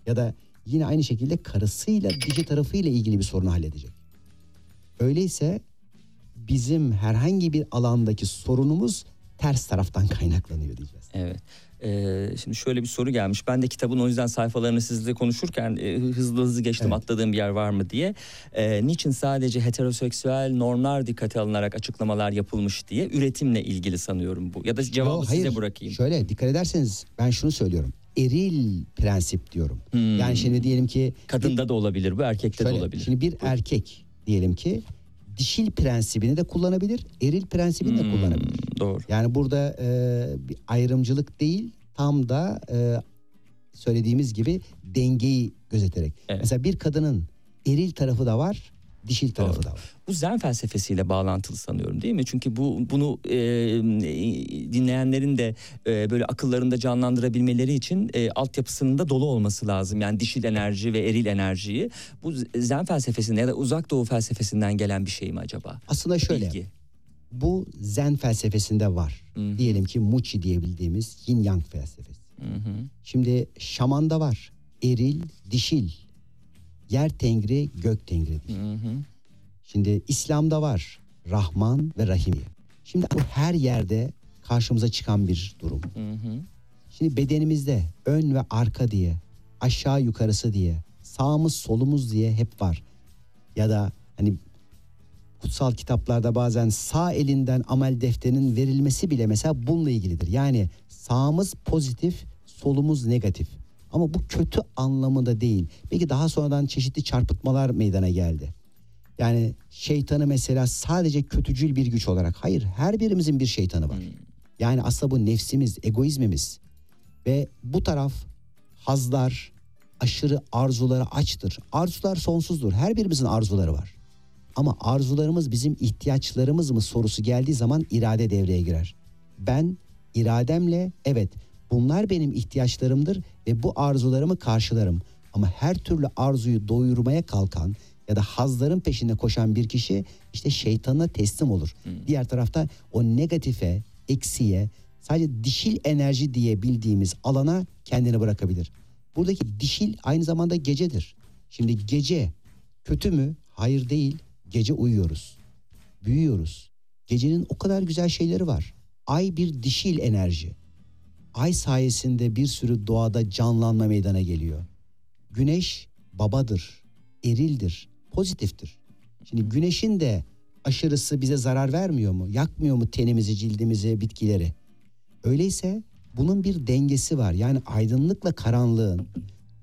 Ya da yine aynı şekilde karısıyla dişi tarafıyla ilgili bir sorunu halledecek. Öyleyse bizim herhangi bir alandaki sorunumuz ters taraftan kaynaklanıyor diyeceğiz. Evet. Ee, şimdi şöyle bir soru gelmiş. Ben de kitabın o yüzden sayfalarını sizle konuşurken e, hızlı hızlı geçtim atladığım bir yer var mı diye. Ee, niçin sadece heteroseksüel normlar dikkate alınarak açıklamalar yapılmış diye üretimle ilgili sanıyorum bu. Ya da cevabı Yo, size hayır. bırakayım. Şöyle dikkat ederseniz ben şunu söylüyorum. Eril prensip diyorum. Hmm. Yani şimdi diyelim ki Kadında da olabilir bu erkekte de Şöyle, olabilir. Şimdi bir erkek diyelim ki dişil prensibini de kullanabilir, eril prensibini de Hmm, kullanabilir. Doğru. Yani burada e, bir ayrımcılık değil, tam da e, söylediğimiz gibi dengeyi gözeterek. Mesela bir kadının eril tarafı da var, dişil tarafı da var. Bu Zen felsefesiyle bağlantılı sanıyorum değil mi? Çünkü bu bunu e, dinleyenlerin de e, böyle akıllarında canlandırabilmeleri için e, altyapısının da dolu olması lazım. Yani dişil enerji ve eril enerjiyi. Bu Zen felsefesinden ya da uzak doğu felsefesinden gelen bir şey mi acaba? Aslında şöyle. Bilgi. Bu Zen felsefesinde var. Diyelim ki Muçi diyebildiğimiz Yin Yang felsefesi. Şimdi şamanda var. Eril, dişil. Yer tengri gök tengridir. Şimdi İslam'da var Rahman ve Rahim. diye. Şimdi bu her yerde karşımıza çıkan bir durum. Şimdi bedenimizde ön ve arka diye, aşağı yukarısı diye, sağımız solumuz diye hep var. Ya da hani kutsal kitaplarda bazen sağ elinden amel defterinin verilmesi bile mesela bununla ilgilidir. Yani sağımız pozitif, solumuz negatif. Ama bu kötü anlamında değil. Belki daha sonradan çeşitli çarpıtmalar meydana geldi. Yani şeytanı mesela sadece kötücül bir güç olarak. Hayır, her birimizin bir şeytanı var. Yani aslında bu nefsimiz, egoizmimiz ve bu taraf hazlar, aşırı arzulara açtır. Arzular sonsuzdur. Her birimizin arzuları var. Ama arzularımız bizim ihtiyaçlarımız mı sorusu geldiği zaman irade devreye girer. Ben irademle evet bunlar benim ihtiyaçlarımdır ve bu arzularımı karşılarım. Ama her türlü arzuyu doyurmaya kalkan ya da hazların peşinde koşan bir kişi işte şeytanına teslim olur. Diğer tarafta o negatife, eksiye, sadece dişil enerji diye bildiğimiz alana kendini bırakabilir. Buradaki dişil aynı zamanda gecedir. Şimdi gece kötü mü? Hayır değil. Gece uyuyoruz. Büyüyoruz. Gecenin o kadar güzel şeyleri var. Ay bir dişil enerji. Ay sayesinde bir sürü doğada canlanma meydana geliyor. Güneş babadır, erildir, pozitiftir. Şimdi güneşin de aşırısı bize zarar vermiyor mu? Yakmıyor mu tenimizi, cildimizi, bitkileri? Öyleyse bunun bir dengesi var. Yani aydınlıkla karanlığın,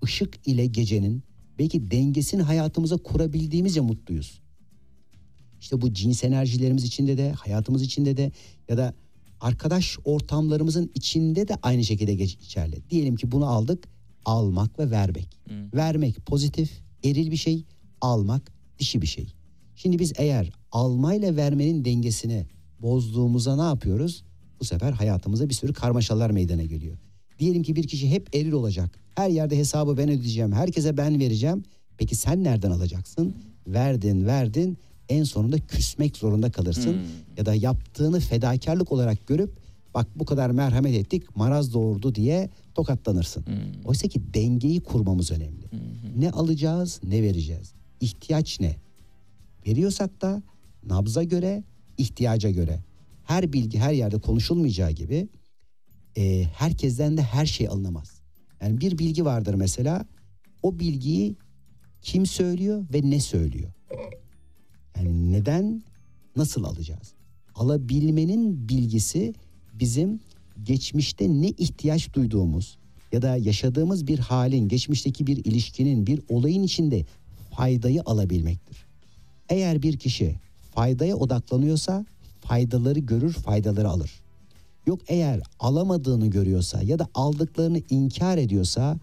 ışık ile gecenin belki dengesini hayatımıza kurabildiğimizce mutluyuz. İşte bu cins enerjilerimiz içinde de, hayatımız içinde de ya da arkadaş ortamlarımızın içinde de aynı şekilde geçerli. Diyelim ki bunu aldık, almak ve vermek. Vermek pozitif, eril bir şey, almak dişi bir şey. Şimdi biz eğer almayla vermenin dengesini bozduğumuzda ne yapıyoruz? Bu sefer hayatımıza bir sürü karmaşalar meydana geliyor. Diyelim ki bir kişi hep eril olacak. Her yerde hesabı ben ödeyeceğim. Herkese ben vereceğim. Peki sen nereden alacaksın? Verdin, verdin. En sonunda küsmek zorunda kalırsın. Ya da yaptığını fedakarlık olarak görüp bak bu kadar merhamet ettik maraz doğurdu diye tokatlanırsın. Oysa ki dengeyi kurmamız önemli. Ne alacağız, ne vereceğiz? İhtiyaç ne? Veriyorsak da nabza göre, ihtiyaca göre. Her bilgi her yerde konuşulmayacağı gibi e, herkesten de her şey alınamaz. Yani bir bilgi vardır mesela o bilgiyi kim söylüyor ve ne söylüyor? Yani neden nasıl alacağız? Alabilmenin bilgisi bizim geçmişte ne ihtiyaç duyduğumuz ya da yaşadığımız bir halin, geçmişteki bir ilişkinin, bir olayın içinde faydayı alabilmektir. Eğer bir kişi faydaya odaklanıyorsa faydaları görür, faydaları alır. Yok eğer alamadığını görüyorsa ya da aldıklarını inkar ediyorsa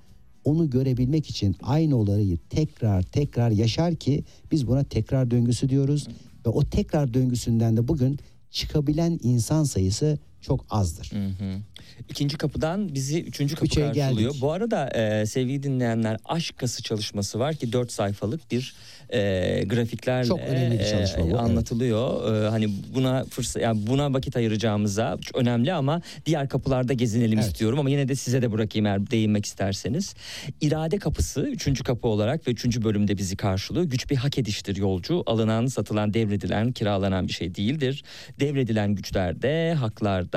onu görebilmek için aynı olayı tekrar tekrar yaşar ki biz buna tekrar döngüsü diyoruz. Ve o tekrar döngüsünden de bugün çıkabilen insan sayısı çok azdır. İkinci kapıdan bizi üçüncü kapı Üçe karşılıyor. geldik. Bu arada e, sevgili dinleyenler aşk kası çalışması var ki dört sayfalık bir e, grafiklerle Çok önemli bir çalışma bu, evet. anlatılıyor. E, hani buna fırsat yani buna vakit ayıracağımıza önemli ama diğer kapılarda gezinelim Evet. istiyorum ama yine de size de bırakayım eğer değinmek isterseniz. İrade kapısı üçüncü kapı olarak ve üçüncü bölümde bizi karşılıyor. Güç bir hak ediştir yolcu. Alınan, satılan, devredilen, kiralanan bir şey değildir. Devredilen güçlerde, haklarda,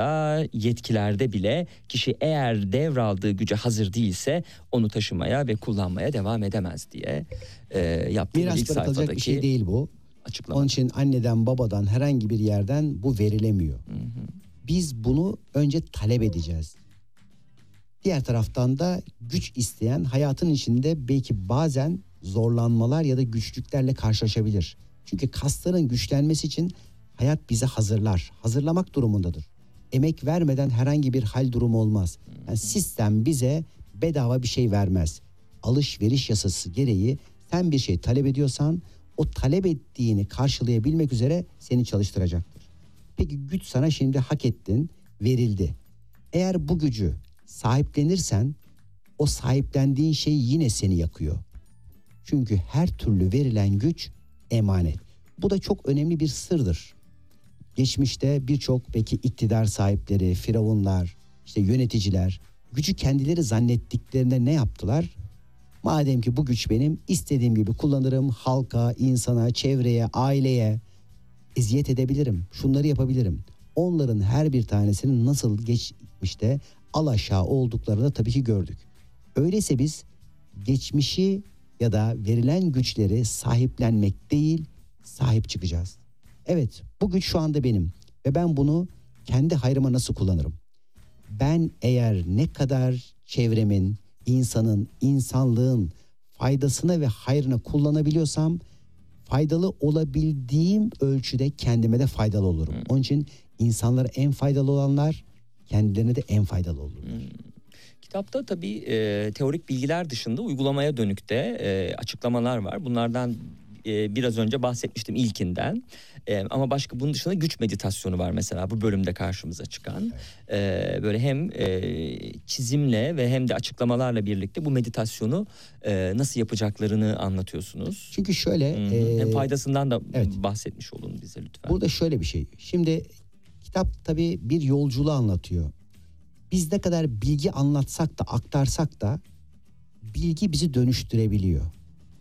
yetkilerde bile kişi eğer devraldığı güce hazır değilse onu taşımaya ve kullanmaya devam edemez diye e, yaptığı Miras ilk sayfadaki bir şey değil bu. açıklama. Onun için anneden babadan herhangi bir yerden bu verilemiyor. Biz bunu önce talep edeceğiz. Diğer taraftan da güç isteyen hayatın içinde belki bazen zorlanmalar ya da güçlüklerle karşılaşabilir. Çünkü kasların güçlenmesi için hayat bizi hazırlar. Hazırlamak durumundadır. Emek vermeden herhangi bir hal durumu olmaz. Yani sistem bize bedava bir şey vermez. Alışveriş yasası gereği sen bir şey talep ediyorsan o talep ettiğini karşılayabilmek üzere seni çalıştıracaktır. Peki güç sana şimdi hak ettin, verildi. Eğer bu gücü sahiplenirsen o sahiplendiğin şey yine seni yakıyor. Çünkü her türlü verilen güç emanet. Bu da çok önemli bir sırdır. Geçmişte birçok belki iktidar sahipleri, firavunlar, işte yöneticiler gücü kendileri zannettiklerinde ne yaptılar? Madem ki bu güç benim istediğim gibi kullanırım. Halka, insana, çevreye, aileye eziyet edebilirim. Şunları yapabilirim. Onların her bir tanesinin nasıl geçmişte alaşağı olduklarını tabii ki gördük. Öyleyse biz geçmişi ya da verilen güçleri sahiplenmek değil, sahip çıkacağız. Evet, bu güç şu anda benim ve ben bunu kendi hayrıma nasıl kullanırım? Ben eğer ne kadar çevremin, insanın, insanlığın faydasına ve hayrına kullanabiliyorsam faydalı olabildiğim ölçüde kendime de faydalı olurum. Onun için insanlara en faydalı olanlar kendilerine de en faydalı olurlar. Kitapta tabii e, teorik bilgiler dışında uygulamaya dönük de e, açıklamalar var. Bunlardan e, biraz önce bahsetmiştim ilkinden. E, ama başka bunun dışında güç meditasyonu var mesela bu bölümde karşımıza çıkan. E, böyle hem e, çizimle ve hem de açıklamalarla birlikte bu meditasyonu e, nasıl yapacaklarını anlatıyorsunuz. Çünkü şöyle... Hı. e, hem faydasından da bahsetmiş olun bize lütfen. Burada şöyle bir şey. Şimdi kitap tabii bir yolculuğu anlatıyor. Biz ne kadar bilgi anlatsak da aktarsak da bilgi bizi dönüştürebiliyor.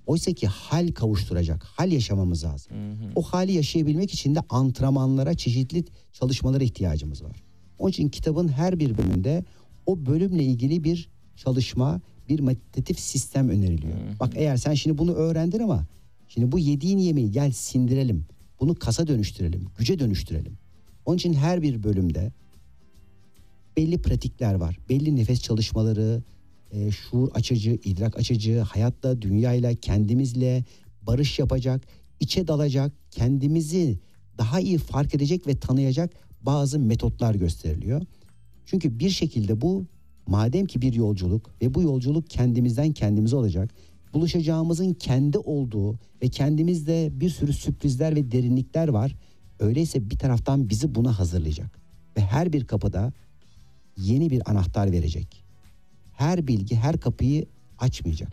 Oysa ki hal kavuşturacak, hal yaşamamız lazım. O hali yaşayabilmek için de antrenmanlara, çeşitli çalışmalara ihtiyacımız var. Onun için kitabın her bir bölümünde o bölümle ilgili bir çalışma, bir meditatif sistem öneriliyor. Bak eğer sen şimdi bunu öğrendin ama şimdi bu yediğin yemeği gel sindirelim. Bunu kasa dönüştürelim, güce dönüştürelim. Onun için her bir bölümde belli pratikler var. Belli nefes çalışmaları, e, şuur açıcı, idrak açıcı, hayatta, dünyayla, kendimizle barış yapacak, içe dalacak, kendimizi daha iyi fark edecek ve tanıyacak bazı metotlar gösteriliyor. Çünkü bir şekilde bu madem ki bir yolculuk ve bu yolculuk kendimizden kendimize olacak. Buluşacağımızın kendi olduğu ve kendimizde bir sürü sürprizler ve derinlikler var. Öyleyse bir taraftan bizi buna hazırlayacak. Ve her bir kapıda yeni bir anahtar verecek. Her bilgi her kapıyı açmayacak.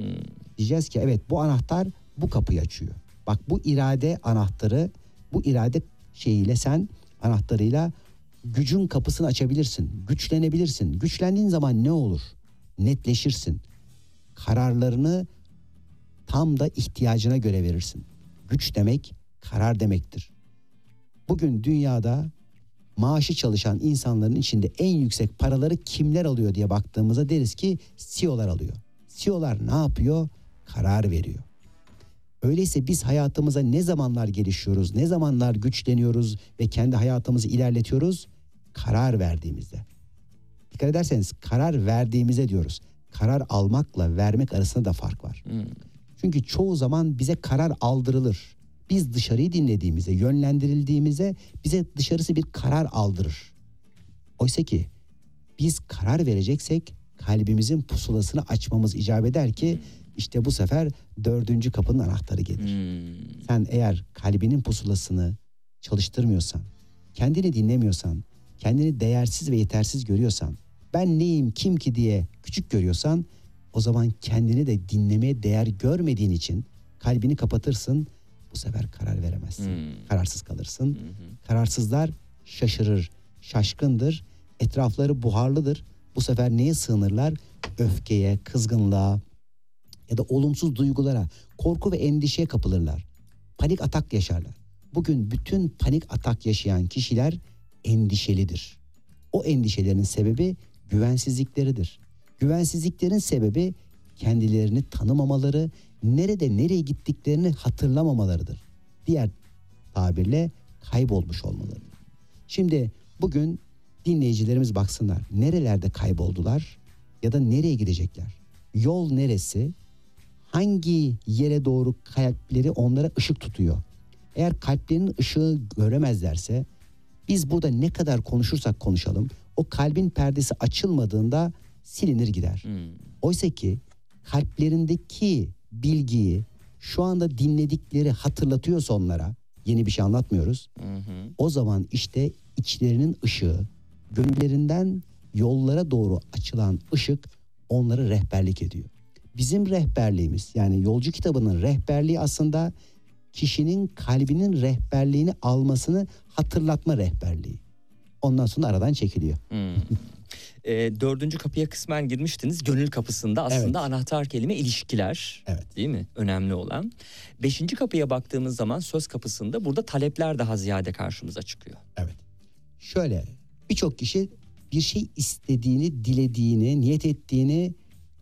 Diyeceğiz ki evet bu anahtar bu kapıyı açıyor. Bak bu irade anahtarı bu irade şeyiyle sen anahtarıyla gücün kapısını açabilirsin. Güçlenebilirsin. Güçlendiğin zaman ne olur? Netleşirsin. Kararlarını tam da ihtiyacına göre verirsin. Güç demek karar demektir. Bugün dünyada maaşı çalışan insanların içinde en yüksek paraları kimler alıyor diye baktığımızda deriz ki CEO'lar alıyor. CEO'lar ne yapıyor? Karar veriyor. Öyleyse biz hayatımıza ne zamanlar gelişiyoruz, ne zamanlar güçleniyoruz ve kendi hayatımızı ilerletiyoruz? Karar verdiğimizde. Dikkat ederseniz karar verdiğimize diyoruz. Karar almakla vermek arasında da fark var. Çünkü çoğu zaman bize karar aldırılır. Biz dışarıyı dinlediğimizde, yönlendirildiğimizde bize dışarısı bir karar aldırır. Oysa ki biz karar vereceksek kalbimizin pusulasını açmamız icap eder ki işte bu sefer dördüncü kapının anahtarı gelir. Sen eğer kalbinin pusulasını çalıştırmıyorsan, kendini dinlemiyorsan, kendini değersiz ve yetersiz görüyorsan, ben neyim kim ki diye küçük görüyorsan o zaman kendini de dinlemeye değer görmediğin için kalbini kapatırsın. Bu sefer karar veremezsin. Kararsız kalırsın. Kararsızlar şaşırır, şaşkındır. Etrafları buharlıdır. Bu sefer neye sığınırlar? Öfkeye, kızgınlığa ya da olumsuz duygulara, korku ve endişeye kapılırlar. Panik atak yaşarlar. Bugün bütün panik atak yaşayan kişiler endişelidir. O endişelerin sebebi güvensizlikleridir. Güvensizliklerin sebebi kendilerini tanımamaları, nerede nereye gittiklerini hatırlamamalarıdır. Diğer tabirle kaybolmuş olmaları. Şimdi bugün dinleyicilerimiz baksınlar. Nerelerde kayboldular ya da nereye gidecekler? Yol neresi? Hangi yere doğru kalpleri onlara ışık tutuyor? Eğer kalplerinin ışığı göremezlerse biz burada ne kadar konuşursak konuşalım o kalbin perdesi açılmadığında silinir gider. Oysa ki kalplerindeki bilgiyi şu anda dinledikleri hatırlatıyorsa onlara yeni bir şey anlatmıyoruz. O zaman işte içlerinin ışığı, gönüllerinden yollara doğru açılan ışık onları rehberlik ediyor. Bizim rehberliğimiz yani yolcu kitabının rehberliği aslında kişinin kalbinin rehberliğini almasını hatırlatma rehberliği. Ondan sonra aradan çekiliyor. E, dördüncü kapıya kısmen girmiştiniz. Gönül kapısında aslında Evet. anahtar kelime ilişkiler. Evet. Değil mi? Önemli olan. Beşinci kapıya baktığımız zaman söz kapısında burada talepler daha ziyade karşımıza çıkıyor. Evet. Şöyle birçok kişi bir şey istediğini, dilediğini, niyet ettiğini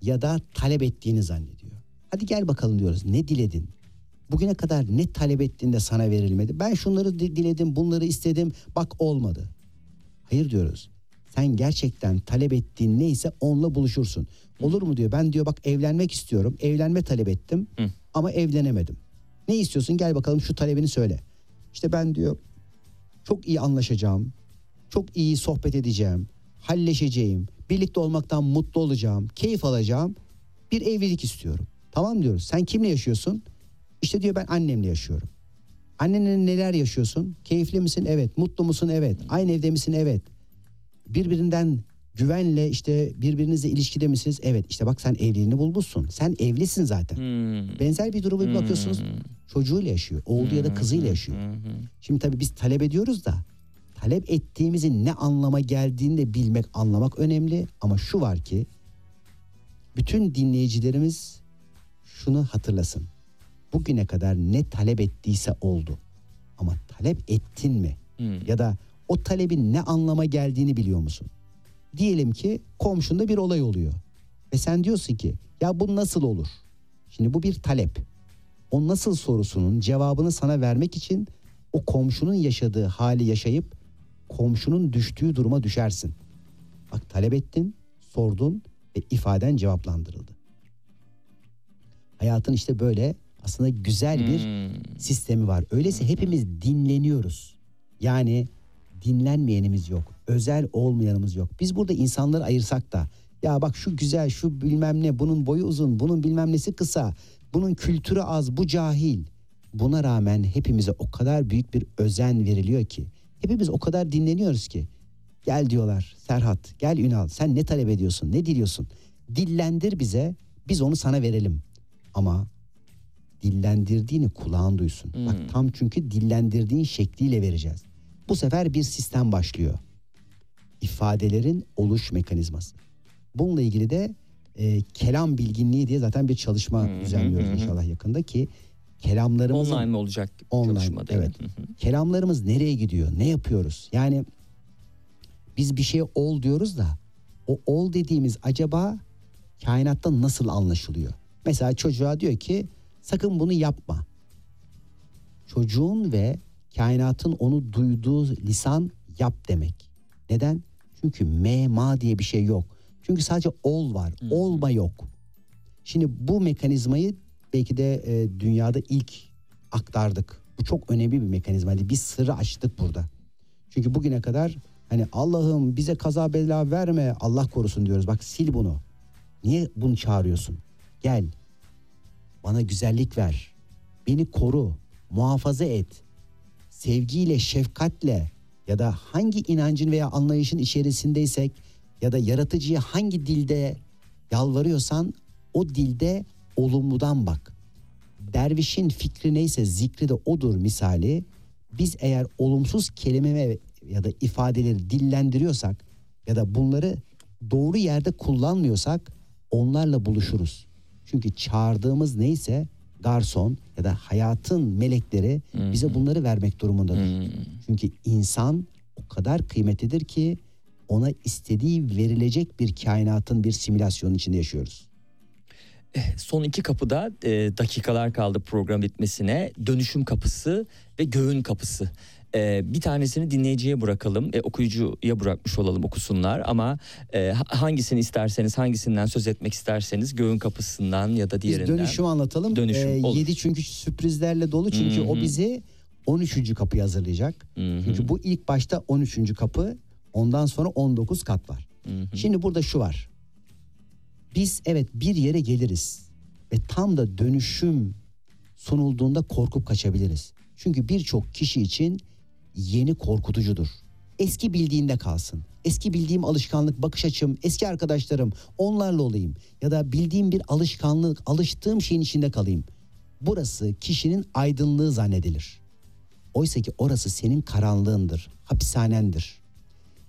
ya da talep ettiğini zannediyor. Hadi gel bakalım diyoruz. Ne diledin? Bugüne kadar ne talep ettin de sana verilmedi? Ben şunları di- diledim, bunları istedim. Bak olmadı. Hayır diyoruz. Sen gerçekten talep ettiğin neyse onunla buluşursun. Olur mu diyor. Ben diyor bak evlenmek istiyorum. Evlenme talep ettim ama evlenemedim. Ne istiyorsun? Gel bakalım şu talebini söyle. İşte ben diyor çok iyi anlaşacağım. Çok iyi sohbet edeceğim. Halleşeceğim. Birlikte olmaktan mutlu olacağım. Keyif alacağım. Bir evlilik istiyorum. Tamam diyoruz. Sen kimle yaşıyorsun? İşte diyor ben annemle yaşıyorum. Annenle neler yaşıyorsun? Keyifli misin? Evet. Mutlu musun? Evet. Aynı evde misin? Evet. Birbirinden güvenle işte birbirinizle ilişkide misiniz? Evet. İşte bak sen evliliğini bulmuşsun. Sen evlisin zaten. Benzer bir duruma bir bakıyorsunuz. Çocuğuyla yaşıyor. Oğlu ya da kızıyla yaşıyor. Şimdi tabii biz talep ediyoruz da talep ettiğimizin ne anlama geldiğini de bilmek, anlamak önemli. Ama şu var ki bütün dinleyicilerimiz şunu hatırlasın. Bugüne kadar ne talep ettiyse oldu. Ama talep ettin mi? Ya da o talebin ne anlama geldiğini biliyor musun? Diyelim ki komşunda bir olay oluyor. Ve sen diyorsun ki ya bu nasıl olur? Şimdi bu bir talep. O nasıl sorusunun cevabını sana vermek için o komşunun yaşadığı hali yaşayıp komşunun düştüğü duruma düşersin. Bak talep ettin, sordun ve ifaden cevaplandırıldı. Hayatın işte böyle aslında güzel bir sistemi var. Öyleyse hepimiz dinleniyoruz. Yani dinlenmeyenimiz yok. Özel olmayanımız yok. Biz burada insanları ayırsak da ya bak şu güzel, şu bilmem ne, bunun boyu uzun, bunun bilmem nesi kısa, bunun kültürü az, bu cahil. Buna rağmen hepimize o kadar büyük bir özen veriliyor ki. Hepimiz o kadar dinleniyoruz ki. Gel diyorlar Serhat, gel Ünal sen ne talep ediyorsun, ne diliyorsun? Dillendir bize, biz onu sana verelim. Ama dillendirdiğini kulağın duysun. Bak tam çünkü dillendirdiğin şekliyle vereceğiz. Bu sefer bir sistem başlıyor. İfadelerin oluş mekanizması. Bununla ilgili de e, kelam bilginliği diye zaten bir çalışma düzenliyoruz inşallah yakında ki kelamlarımızın Online mi olacak Online, çalışma değil mi? evet. kelamlarımız nereye gidiyor? Ne yapıyoruz? Yani biz bir şeye ol diyoruz da o ol dediğimiz acaba kainatta nasıl anlaşılıyor? Mesela çocuğa diyor ki sakın bunu yapma. Çocuğun ve kainatın onu duyduğu lisan yap demek. Neden? Çünkü me ma diye bir şey yok. Çünkü sadece ol var. Olma yok. Şimdi bu mekanizmayı belki de e, dünyada ilk aktardık. Bu çok önemli bir mekanizmaydı. Biz sırrı açtık burada. Çünkü bugüne kadar hani Allah'ım bize kaza bela verme Allah korusun diyoruz. Bak sil bunu. Niye bunu çağırıyorsun? Gel. Bana güzellik ver. Beni koru. Muhafaza et. Sevgiyle, şefkatle ya da hangi inancın veya anlayışın içerisindeysek ya da yaratıcıya hangi dilde yalvarıyorsan o dilde olumludan bak. Dervişin fikri neyse zikri de odur misali. Biz eğer olumsuz kelime ya da ifadeleri dillendiriyorsak ya da bunları doğru yerde kullanmıyorsak onlarla buluşuruz. Çünkü çağırdığımız neyse garson ya da hayatın melekleri bize bunları vermek durumundadır. Çünkü insan o kadar kıymetlidir ki ona istediği verilecek bir kainatın bir simülasyonun içinde yaşıyoruz. Son iki kapıda e, dakikalar kaldı program bitmesine. Dönüşüm kapısı ve göğün kapısı. E, bir tanesini dinleyiciye bırakalım, e, okuyucuya bırakmış olalım okusunlar. Ama e, ha- hangisini isterseniz, hangisinden söz etmek isterseniz göğün kapısından ya da Biz diğerinden. dönüşüm anlatalım. Dönüşüm, Ee, olur. yedi çünkü sürprizlerle dolu çünkü o Hı hı. bizi 13. kapıyı hazırlayacak. Çünkü bu ilk başta 13. kapı ondan sonra 19 kat var. Şimdi burada şu var. Biz evet bir yere geliriz ve tam da dönüşüm sunulduğunda korkup kaçabiliriz. Çünkü birçok kişi için yeni korkutucudur. Eski bildiğinde kalsın. Eski bildiğim alışkanlık, bakış açım, eski arkadaşlarım onlarla olayım. Ya da bildiğim bir alışkanlık, alıştığım şeyin içinde kalayım. Burası kişinin aydınlığı zannedilir. Oysa ki orası senin karanlığındır, hapishanendir.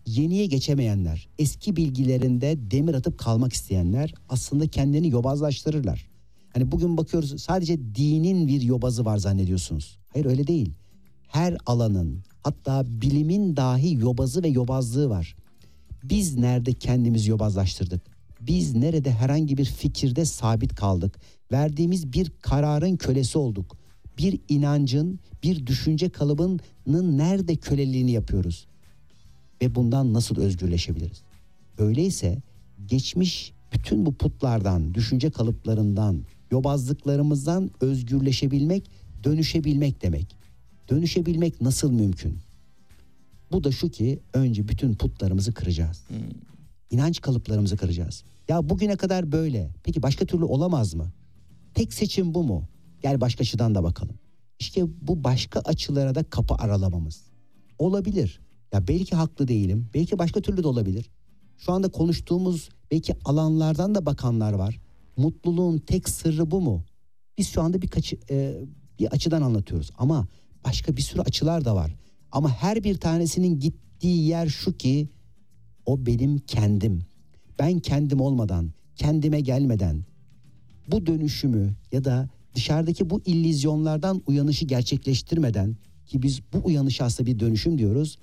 Yeniye geçemeyenler, eski bilgilerinde demir atıp kalmak isteyenler aslında kendini yobazlaştırırlar. Hani bugün bakıyoruz sadece dinin bir yobazı var zannediyorsunuz. Hayır öyle değil. Her alanın hatta bilimin dahi yobazı ve yobazlığı var. Biz nerede kendimizi yobazlaştırdık? Biz nerede herhangi bir fikirde sabit kaldık? Verdiğimiz bir kararın kölesi olduk. Bir inancın, bir düşünce kalıbının nerede köleliğini yapıyoruz? Ve bundan nasıl özgürleşebiliriz? Öyleyse geçmiş bütün bu putlardan, düşünce kalıplarından, yobazlıklarımızdan özgürleşebilmek, dönüşebilmek demek. Dönüşebilmek nasıl mümkün? Bu da şu ki önce bütün putlarımızı kıracağız. İnanç kalıplarımızı kıracağız. Ya bugüne kadar böyle. Peki başka türlü olamaz mı? Tek seçim bu mu? Gel başka açıdan da bakalım. İşte bu başka açılara da kapı aralamamız. Olabilir. Ya belki haklı değilim. Belki başka türlü de olabilir. Şu anda konuştuğumuz belki alanlardan da bakanlar var. Mutluluğun tek sırrı bu mu? Biz şu anda birkaç e, bir açıdan anlatıyoruz ama başka bir sürü açılar da var. Ama her bir tanesinin gittiği yer şu ki o benim kendim. Ben kendim olmadan, kendime gelmeden bu dönüşümü ya da dışarıdaki bu illüzyonlardan uyanışı gerçekleştirmeden ki biz bu uyanış aslında bir dönüşüm diyoruz.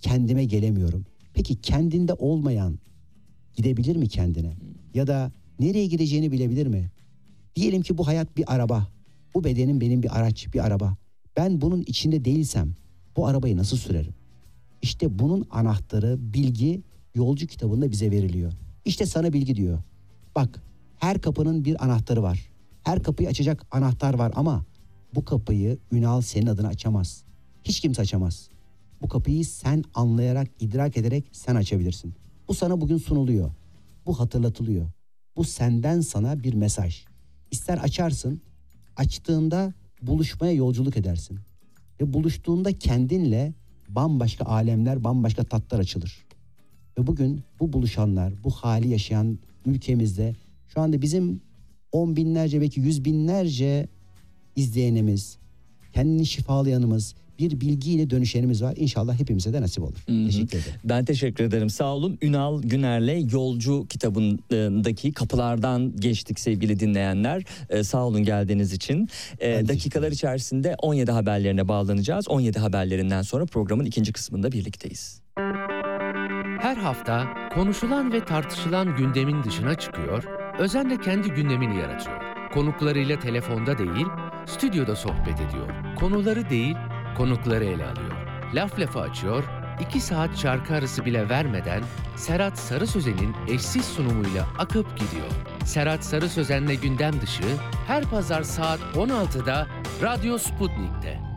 Kendime gelemiyorum. Peki kendinde olmayan gidebilir mi kendine? Ya da nereye gideceğini bilebilir mi? Diyelim ki bu hayat bir araba. Bu bedenim benim bir araç, bir araba. Ben bunun içinde değilsem bu arabayı nasıl sürerim? İşte bunun anahtarı, bilgi yolcu kitabında bize veriliyor. İşte sana bilgi diyor. Bak her kapının bir anahtarı var. Her kapıyı açacak anahtar var ama bu kapıyı Ünal senin adına açamaz. Hiç kimse açamaz. Bu kapıyı sen anlayarak, idrak ederek sen açabilirsin. Bu sana bugün sunuluyor. Bu hatırlatılıyor. Bu senden sana bir mesaj. İster açarsın, açtığında buluşmaya yolculuk edersin. Ve buluştuğunda kendinle bambaşka alemler, bambaşka tatlar açılır. Ve bugün bu buluşanlar, bu hali yaşayan ülkemizde şu anda bizim on binlerce belki yüz binlerce izleyenimiz, kendini şifalayanımız, bir bilgiyle dönüşenimiz var. İnşallah hepimize de nasip olur. Teşekkür ederim. Ben teşekkür ederim. Sağ olun. Ünal Güner'le Yolcu kitabındaki kapılardan geçtik sevgili dinleyenler. Ee, sağ olun geldiğiniz için. Ee, dakikalar içerisinde 17 haberlerine bağlanacağız. 17 haberlerinden sonra programın ikinci kısmında birlikteyiz. Her hafta konuşulan ve tartışılan gündemin dışına çıkıyor, özenle kendi gündemini yaratıyor. Konuklarıyla telefonda değil, stüdyoda sohbet ediyor. Konuları değil, konukları ele alıyor. Laf lafı açıyor, iki saat şarkı arası bile vermeden Serhat Sarı Sözen'in eşsiz sunumuyla akıp gidiyor. Serhat Sarı Sözen'le gündem dışı her pazar saat 16'da Radyo Sputnik'te.